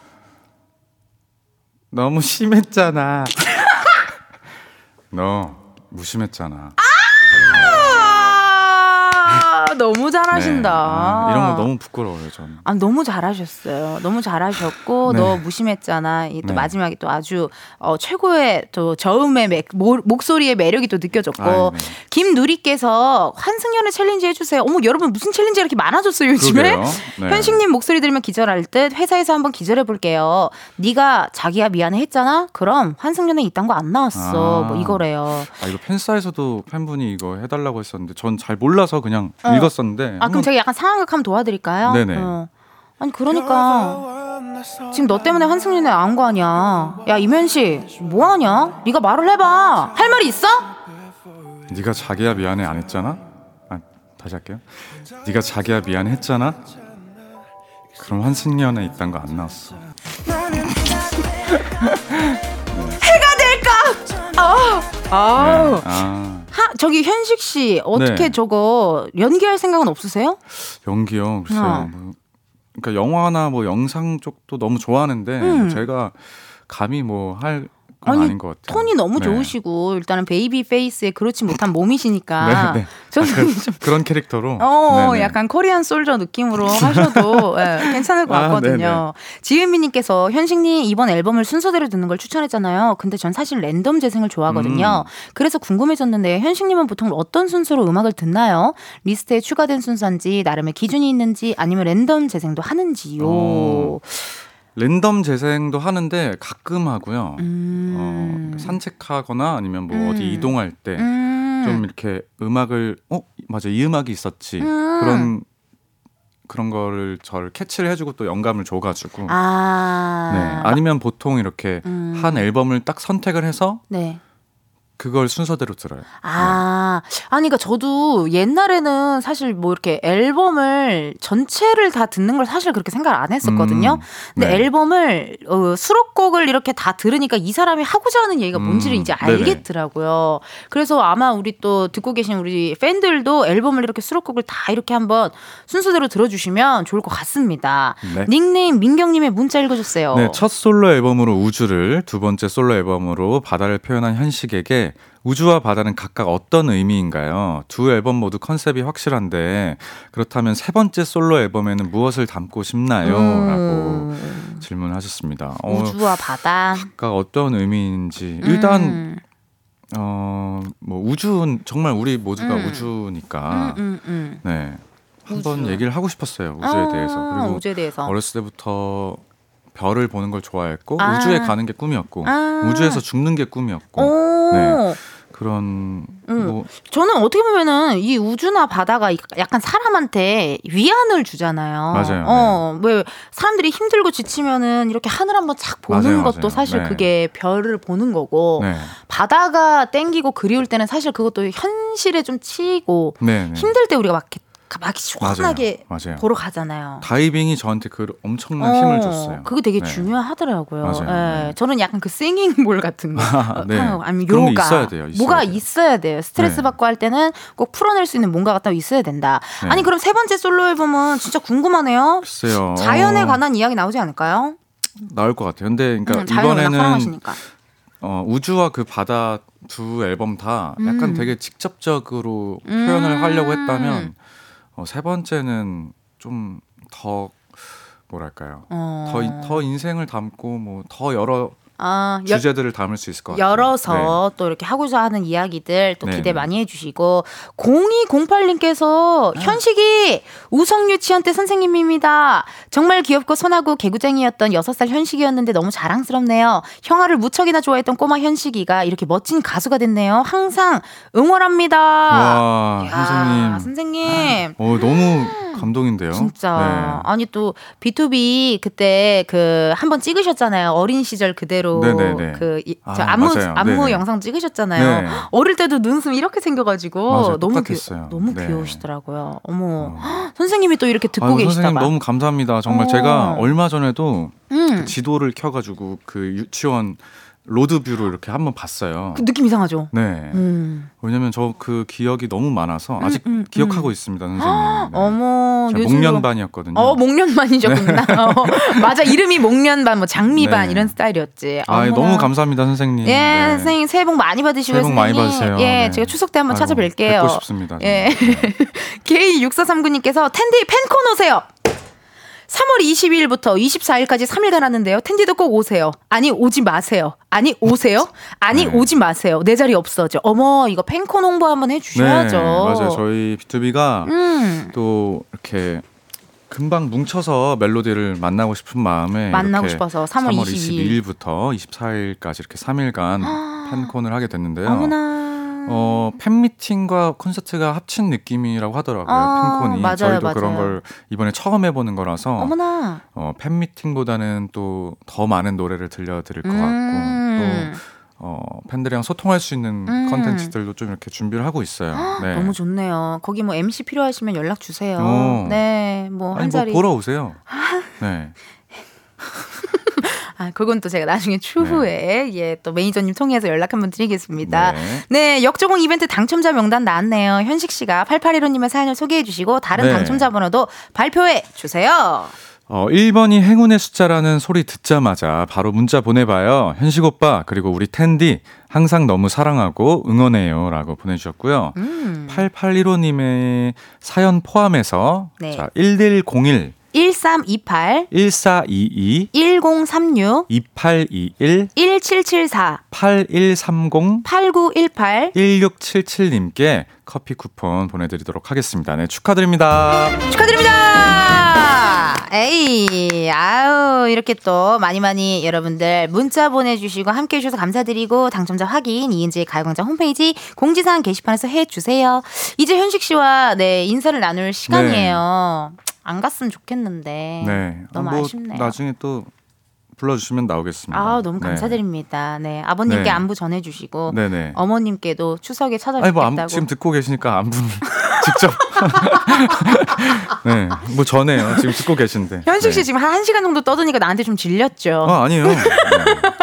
Speaker 7: 너무 심했잖아. 너 무심했잖아.
Speaker 1: 아, 너무 잘하신다.
Speaker 7: 네. 아, 이런 거 너무 부끄러워요, 저는.
Speaker 1: 아, 너무 잘하셨어요. 너무 잘하셨고
Speaker 7: 네.
Speaker 1: 너 무심했잖아. 이또
Speaker 7: 네.
Speaker 1: 마지막에 또 아주 어, 최고의 또 저음의 매, 모, 목소리의 매력이 또 느껴졌고
Speaker 7: 아유, 네.
Speaker 1: 김누리께서 환승연애 챌린지 해주세요. 어머 여러분 무슨 챌린지가 이렇게 많아졌어요 요즘에?
Speaker 7: 네.
Speaker 1: 현식님 목소리 들으면 기절할 듯 회사에서 한번 기절해 볼게요. 네가 자기야 미안해 했잖아. 그럼 환승연애 이딴 거 안 나왔어.
Speaker 7: 아.
Speaker 1: 뭐 이거래요.
Speaker 7: 아, 이거 팬사에서도 팬분이 이거 해달라고 했었는데 전 잘 몰라서 그냥
Speaker 1: 어.
Speaker 7: 읽었었는데.
Speaker 1: 아 그럼 제가 약간 상황극 한번 도와드릴까요?
Speaker 7: 네네.
Speaker 1: 어. 아니 그러니까 지금 너 때문에 환승연애 나온 거 아니야. 야 이면식 뭐 하냐? 네가 말을 해봐. 할 말이 있어?
Speaker 7: 네가 자기야 미안해 안 했잖아? 아, 다시 할게요. 네가 자기야 미안해 했잖아? 그럼 환승연애 이딴 거안 나왔어.
Speaker 1: 해가 될까? 아 아우.
Speaker 7: 네. 아,
Speaker 1: 하, 저기 현식 씨 어떻게
Speaker 7: 네.
Speaker 1: 저거 연기할 생각은 없으세요?
Speaker 7: 연기요. 글쎄요.
Speaker 1: 어.
Speaker 7: 뭐, 그러니까 영화나 뭐 영상 쪽도 너무 좋아하는데
Speaker 1: 음.
Speaker 7: 제가 감히 뭐할건
Speaker 1: 아니,
Speaker 7: 아닌 것 같아요.
Speaker 1: 톤이 너무
Speaker 7: 네.
Speaker 1: 좋으시고 일단은 baby face에 그렇지 못한 몸이시니까 [LAUGHS]
Speaker 7: 네, 네.
Speaker 1: 저는
Speaker 7: 아, 그,
Speaker 1: 좀
Speaker 7: 그런 캐릭터로.
Speaker 1: 어,
Speaker 7: 네네.
Speaker 1: 약간 Korean soldier 느낌으로 하셔도 예, 괜찮을 것
Speaker 7: 아,
Speaker 1: 같거든요. 지은미님께서 현식님 이번 앨범을 순서대로 듣는 걸 추천했잖아요. 근데 전 사실 랜덤 재생을 좋아하거든요.
Speaker 7: 음.
Speaker 1: 그래서 궁금해졌는데 현식님은 보통 어떤 순서로 음악을 듣나요? 리스트에 추가된 순서인지 나름의 기준이 있는지 아니면 랜덤 재생도 하는지요?
Speaker 7: 어, 랜덤 재생도 하는데 가끔 하고요.
Speaker 1: 음.
Speaker 7: 어, 산책하거나 아니면 뭐
Speaker 1: 음.
Speaker 7: 어디 이동할 때 좀
Speaker 1: 음.
Speaker 7: 이렇게 음악을 어 맞아 이 음악이 있었지
Speaker 1: 음.
Speaker 7: 그런 그런 거를 저를 캐치를 해주고 또 영감을 줘가지고
Speaker 1: 아.
Speaker 7: 네 아니면 보통 이렇게
Speaker 1: 음.
Speaker 7: 한 앨범을 딱 선택을 해서
Speaker 1: 네.
Speaker 7: 그걸 순서대로 들어요.
Speaker 1: 아, 아니, 그니까 저도 옛날에는 사실 뭐 이렇게 앨범을 전체를 다 듣는 걸 사실 그렇게 생각을 안 했었거든요.
Speaker 7: 음,
Speaker 1: 근데
Speaker 7: 네.
Speaker 1: 앨범을, 어, 수록곡을 이렇게 다 들으니까 이 사람이 하고자 하는 얘기가 뭔지를
Speaker 7: 음,
Speaker 1: 이제
Speaker 7: 네네.
Speaker 1: 알겠더라고요. 그래서 아마 우리 또 듣고 계신 우리 팬들도 앨범을 이렇게 수록곡을 다 이렇게 한번 순서대로 들어주시면 좋을 것 같습니다.
Speaker 7: 네.
Speaker 1: 닉네임 민경님의 문자 읽어주세요.
Speaker 7: 네, 첫 솔로 앨범으로 우주를, 두 번째 솔로 앨범으로 바다를 표현한 현식에게 우주와 바다는 각각 어떤 의미인가요? 두 앨범 모두 컨셉이 확실한데 그렇다면 세 번째 솔로 앨범에는 무엇을 담고 싶나요? 라고
Speaker 1: 음,
Speaker 7: 질문하셨습니다. 어,
Speaker 1: 우주와 바다.
Speaker 7: 각각 어떤 의미인지 일단
Speaker 1: 음,
Speaker 7: 어, 뭐 우주는 정말 우리 모두가
Speaker 1: 음.
Speaker 7: 우주니까
Speaker 1: 음, 음, 음.
Speaker 7: 네. 한번
Speaker 1: 우주.
Speaker 7: 얘기를 하고 싶었어요. 우주에
Speaker 1: 아,
Speaker 7: 대해서. 그리고
Speaker 1: 우주에 대해서.
Speaker 7: 어렸을 때부터 별을 보는 걸 좋아했고
Speaker 1: 아.
Speaker 7: 우주에 가는 게 꿈이었고
Speaker 1: 아.
Speaker 7: 우주에서 죽는 게 꿈이었고
Speaker 1: 오,
Speaker 7: 네. 그런
Speaker 1: 음.
Speaker 7: 뭐
Speaker 1: 저는 어떻게 보면은 이 우주나 바다가 약간 사람한테 위안을 주잖아요.
Speaker 7: 맞아요.
Speaker 1: 어, 왜 사람들이 힘들고 지치면은 이렇게 하늘 한번 착 보는
Speaker 7: 맞아요,
Speaker 1: 것도
Speaker 7: 맞아요.
Speaker 1: 사실
Speaker 7: 네.
Speaker 1: 그게 별을 보는 거고
Speaker 7: 네.
Speaker 1: 바다가 땡기고 그리울 때는 사실 그것도 현실에 좀 치이고
Speaker 7: 네, 네.
Speaker 1: 힘들 때 우리가 막 이렇게 막 시원하게
Speaker 7: 맞아요. 맞아요.
Speaker 1: 보러 가잖아요.
Speaker 7: 다이빙이 저한테 그 엄청난 힘을
Speaker 1: 어,
Speaker 7: 줬어요.
Speaker 1: 그거 되게
Speaker 7: 네.
Speaker 1: 중요하더라고요. 예,
Speaker 7: 네.
Speaker 1: 저는 약간 그 싱잉볼 같은 거. [LAUGHS]
Speaker 7: 네.
Speaker 1: 어, 아니면 요가.
Speaker 7: 있어야 돼요, 있어야
Speaker 1: 뭐가
Speaker 7: 돼요.
Speaker 1: 있어야 돼요. 스트레스
Speaker 7: 네.
Speaker 1: 받고 할 때는 꼭 풀어낼 수 있는 뭔가가 또 있어야 된다.
Speaker 7: 네.
Speaker 1: 아니 그럼 세 번째 솔로 앨범은 진짜 궁금하네요.
Speaker 7: 글쎄요.
Speaker 1: 자연에
Speaker 7: 어,
Speaker 1: 관한 이야기 나오지 않을까요?
Speaker 7: 나올 것 같아요. 근데 그러니까
Speaker 1: 음,
Speaker 7: 이번에는. 어, 우주와 그 바다 두 앨범 다 약간
Speaker 1: 음.
Speaker 7: 되게 직접적으로
Speaker 1: 음.
Speaker 7: 표현을 하려고 했다면 어, 세 번째는 좀 더 뭐랄까요?
Speaker 1: 어.
Speaker 7: 더, 이- 더 인생을 담고 뭐 더 여러
Speaker 1: 아, 여,
Speaker 7: 주제들을 담을 수 있을 것 같아요.
Speaker 1: 열어서 또 이렇게 하고자 하는 이야기들 또
Speaker 7: 네,
Speaker 1: 기대
Speaker 7: 네.
Speaker 1: 많이 해주시고 0208님께서 현식이 우성 유치원 때 선생님입니다. 정말 귀엽고 선하고 개구쟁이였던 6살 현식이었는데 너무 자랑스럽네요. 형아를 무척이나 좋아했던 꼬마 현식이가 이렇게 멋진 가수가 됐네요. 항상 응원합니다.
Speaker 7: 와,
Speaker 1: 야,
Speaker 7: 선생님.
Speaker 1: 선생님.
Speaker 7: 어, 너무 감동인데요.
Speaker 1: 진짜
Speaker 7: 네.
Speaker 1: 아니 또 B2B 그때 그 한번 찍으셨잖아요 어린 시절 그대로
Speaker 7: 네네네.
Speaker 1: 그 이- 저
Speaker 7: 아,
Speaker 1: 안무
Speaker 7: 맞아요.
Speaker 1: 안무
Speaker 7: 네네.
Speaker 1: 영상 찍으셨잖아요
Speaker 7: 네.
Speaker 1: 어릴 때도 눈썹 이렇게 생겨가지고
Speaker 7: 맞아요.
Speaker 1: 너무
Speaker 7: 똑같았어요.
Speaker 1: 귀, 너무
Speaker 7: 네.
Speaker 1: 귀여우시더라고요 어머
Speaker 7: 어.
Speaker 1: 헉, 선생님이 또 이렇게 듣고
Speaker 7: 아유,
Speaker 1: 계시다
Speaker 7: 선생님
Speaker 1: 봐
Speaker 7: 너무 감사합니다. 정말
Speaker 1: 어.
Speaker 7: 제가 얼마 전에도
Speaker 1: 음.
Speaker 7: 지도를 켜가지고 그 유치원 로드뷰로 이렇게 한번 봤어요.
Speaker 1: 그 느낌 이상하죠
Speaker 7: 네.
Speaker 1: 음.
Speaker 7: 왜냐면 저 그 기억이 너무 많아서 아직
Speaker 1: 음, 음,
Speaker 7: 기억하고 있습니다, 선생님. 네.
Speaker 1: 어머
Speaker 7: 목련반이었거든요.
Speaker 1: 어 목련반이셨구나 어, 맞아 이름이 목련반 뭐 장미반
Speaker 7: 네.
Speaker 1: 이런 스타일이었지
Speaker 7: 아,
Speaker 1: 어머나.
Speaker 7: 너무 감사합니다, 선생님.
Speaker 1: 예,
Speaker 7: 네.
Speaker 1: 선생님 새해 복 많이 받으시고
Speaker 7: 새해 복 많이
Speaker 1: 선생님.
Speaker 7: 받으세요.
Speaker 1: 예,
Speaker 7: 네.
Speaker 1: 제가 추석 때 한번
Speaker 7: 아이고,
Speaker 1: 찾아뵐게요.
Speaker 7: 뵙고 싶습니다.
Speaker 1: 예.
Speaker 7: 정말. 네.
Speaker 1: K6439님께서 텐디 팬콘 오세요. 3월 22일부터 24일까지 3일간 하는데요. 텐디도 꼭 오세요. 아니 오지 마세요. 아니 오세요? 아니
Speaker 7: 네.
Speaker 1: 오지 마세요. 내 자리 없어져. 어머 이거 팬콘 홍보 한번 해주셔야죠.
Speaker 7: 네, 맞아요. 저희 B2B가
Speaker 1: 음.
Speaker 7: 또 이렇게 금방 뭉쳐서 멜로디를 만나고 싶은 마음에
Speaker 1: 만나고 싶어서 3월 22일.
Speaker 7: 22일부터 24일까지 이렇게 3일간 팬콘을 하게 됐는데요.
Speaker 1: 어머나.
Speaker 7: 어, 팬미팅과 콘서트가 합친 느낌이라고 하더라고요.
Speaker 1: 아,
Speaker 7: 팬콘이.
Speaker 1: 맞아요,
Speaker 7: 저희도 그런
Speaker 1: 맞아요.
Speaker 7: 걸 이번에 처음 해보는 거라서
Speaker 1: 어머나.
Speaker 7: 어, 팬미팅보다는 또 더 많은 노래를 들려드릴 것
Speaker 1: 음.
Speaker 7: 같고 또 어, 팬들이랑 소통할 수 있는
Speaker 1: 음.
Speaker 7: 컨텐츠들도 좀 이렇게 준비를 하고 있어요. 네.
Speaker 1: 너무 좋네요. 거기 뭐 MC 필요하시면 연락 주세요.
Speaker 7: 어.
Speaker 1: 네, 뭐한
Speaker 7: 아니 뭐
Speaker 1: 자리.
Speaker 7: 보러 오세요. 네. [LAUGHS]
Speaker 1: 아, 아, 그건 또 제가 나중에 추후에 예, 또 매니저님 통해서 연락 한번 드리겠습니다.
Speaker 7: 네.
Speaker 1: 네, 역조공 이벤트 당첨자 명단 나왔네요. 현식 씨가 8815님의 사연을 소개해 주시고 다른
Speaker 7: 네.
Speaker 1: 당첨자 번호도 발표해 주세요.
Speaker 7: 어, 1번이 행운의 숫자라는 소리 듣자마자 바로 문자 보내봐요. 현식 오빠, 그리고 우리 텐디, 항상 너무 사랑하고 응원해요. 라고 보내주셨고요.
Speaker 1: 음.
Speaker 7: 8815님의 사연 포함해서,
Speaker 1: 네.
Speaker 7: 자, 1101,
Speaker 1: 1328
Speaker 7: 1422,
Speaker 1: 1036
Speaker 7: 2821,
Speaker 1: 1774
Speaker 7: 8130,
Speaker 1: 8918
Speaker 7: 1677님께 커피 쿠폰 보내드리도록 하겠습니다. 네, 축하드립니다.
Speaker 1: 축하드립니다. 에이, 아우, 이렇게 또 많이 많이 여러분들 문자 보내주시고 함께 해주셔서 감사드리고 당첨자 확인 이은지의 가요광장 홈페이지 공지사항 게시판에서 해주세요. 이제 현식 씨와 네, 인사를 나눌 시간이에요. 안 갔으면 좋겠는데.
Speaker 7: 네.
Speaker 1: 너무
Speaker 7: 뭐
Speaker 1: 아쉽네요.
Speaker 7: 나중에 또 불러주시면 나오겠습니다.
Speaker 1: 아, 너무
Speaker 7: 네.
Speaker 1: 감사드립니다. 네, 아버님께
Speaker 7: 네.
Speaker 1: 안부 전해주시고
Speaker 7: 네네.
Speaker 1: 어머님께도 추석에
Speaker 7: 아니 뭐
Speaker 1: 찾아뵙겠다고.
Speaker 7: 안, 지금 듣고 계시니까 안분 [LAUGHS] 직접 [LAUGHS] 네, 뭐 전해요. 지금 듣고 계신데.
Speaker 1: 현식 씨
Speaker 7: 네.
Speaker 1: 지금 한 1 시간 정도 떠드니까 나한테 좀 질렸죠.
Speaker 7: 아 아니에요. 네.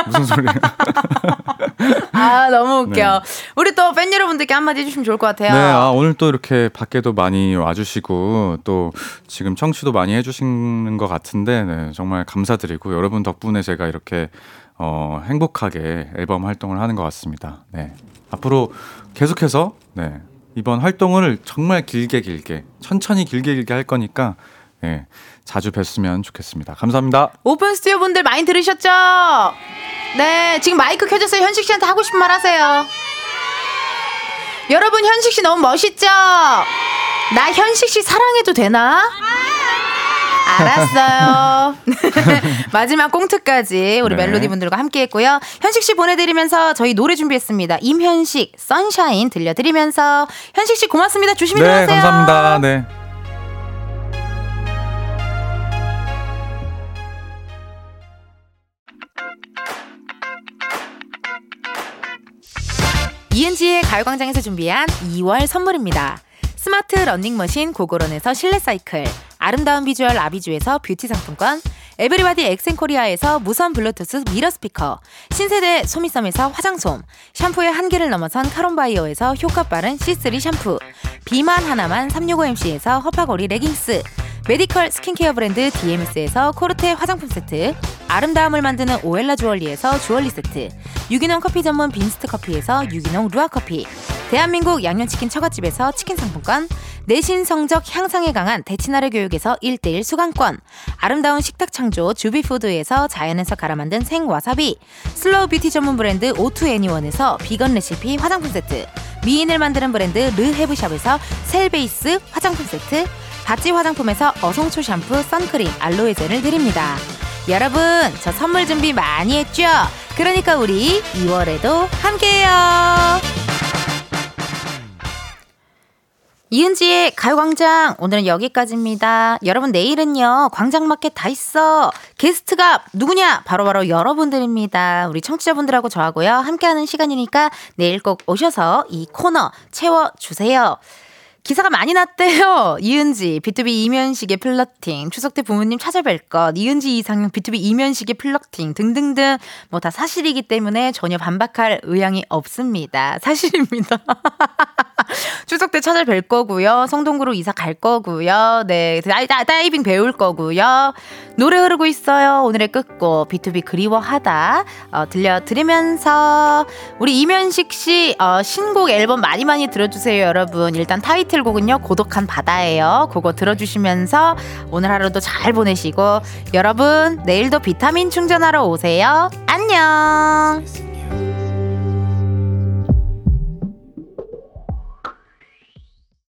Speaker 7: 무슨 소리예요? [LAUGHS]
Speaker 1: 아, 너무 웃겨.
Speaker 7: 네.
Speaker 1: 우리 또 팬 여러분들께 한마디 해주시면 좋을 것 같아요.
Speaker 7: 네, 아 오늘 또 이렇게 밖에도 많이 와주시고 또 지금 청취도 많이 해주시는 것 같은데 네, 정말 감사드리고 여러분 덕 분에 제가 이렇게 어, 행복하게 앨범 활동을 하는 것 같습니다. 네, 앞으로 계속해서 네, 이번 활동을 정말 길게 길게 천천히 길게 길게 할 거니까 네, 자주 뵀으면 좋겠습니다. 감사합니다.
Speaker 1: 오픈 스튜디오 분들 많이 들으셨죠? 네, 지금 마이크 켜졌어요. 현식 씨한테 하고 싶은 말 하세요. 여러분, 현식 씨 너무 멋있죠? 나 현식 씨 사랑해도 되나? 알았어요. [LAUGHS] 마지막 꽁트까지 우리
Speaker 7: 네.
Speaker 1: 멜로디 분들과 함께 했고요. 현식 씨 보내드리면서 저희 노래 준비했습니다. 임현식, 선샤인 들려드리면서 현식 씨 고맙습니다. 조심히
Speaker 7: 네,
Speaker 1: 들어가세요.
Speaker 7: 감사합니다. 네.
Speaker 1: 이은지의 가요광장에서 준비한 2월 선물입니다. 스마트 러닝머신 고고런에서 실내 사이클, 아름다운 비주얼 아비주에서 뷰티 상품권, 에브리바디 엑센코리아에서 무선 블루투스 mirror 스피커, 신세대 소미섬에서 화장솜, 샴푸의 한계를 넘어선 카론바이어에서 효과 빠른 C3 샴푸, 비만 하나만 365mc에서 허파고리 레깅스, 메디컬 스킨케어 브랜드 DMS에서 코르테 화장품 세트, 아름다움을 만드는 오엘라 주얼리에서 주얼리 세트, 유기농 커피 전문 빈스트 커피에서 유기농 루아 커피, 대한민국 양념치킨 처갓집에서 치킨 상품권, 내신 성적 향상에 강한 대치나래 교육에서 1대1 수강권, 아름다운 식탁 창조 주비푸드에서 자연에서 갈아 만든 생와사비, 슬로우 뷰티 전문 브랜드 오투애니원에서 비건 레시피 화장품 세트, 미인을 만드는 브랜드 르헤브샵에서 셀베이스 화장품 세트, 바찌 화장품에서 어성초 샴푸, 선크림, 알로에 젤을 드립니다. 여러분, 저 선물 준비 많이 했죠? 그러니까 우리 2월에도 함께해요. 이은지의 가요광장 오늘은 여기까지입니다. 여러분 내일은요 광장마켓 다 있어 게스트가 누구냐 바로 바로 여러분들입니다. 우리 청취자분들하고 저하고요 함께하는 시간이니까 내일 꼭 오셔서 이 코너 채워주세요. 기사가 많이 났대요. [LAUGHS] 이은지, 비투비 임현식의 flirting, 추석 때 부모님 찾아뵐 것, 이은지 이상형 비투비 임현식의 flirting 등등등 뭐 다 사실이기 때문에 전혀 반박할 의향이 없습니다. 사실입니다. [LAUGHS] [LAUGHS] 추석 때 찾아뵐 거고요. 성동구로 이사 갈 거고요. 네, 다이, 다, 다이빙 배울 거고요. 노래 흐르고 있어요. 오늘의 끝곡 B2B 그리워하다 어, 들려드리면서 우리 이면식 씨 어, 신곡 앨범 많이 많이 들어주세요, 여러분. 일단 타이틀곡은요 고독한 바다예요. 그거 들어주시면서 오늘 하루도 잘 보내시고 여러분 내일도 비타민 충전하러 오세요. 안녕.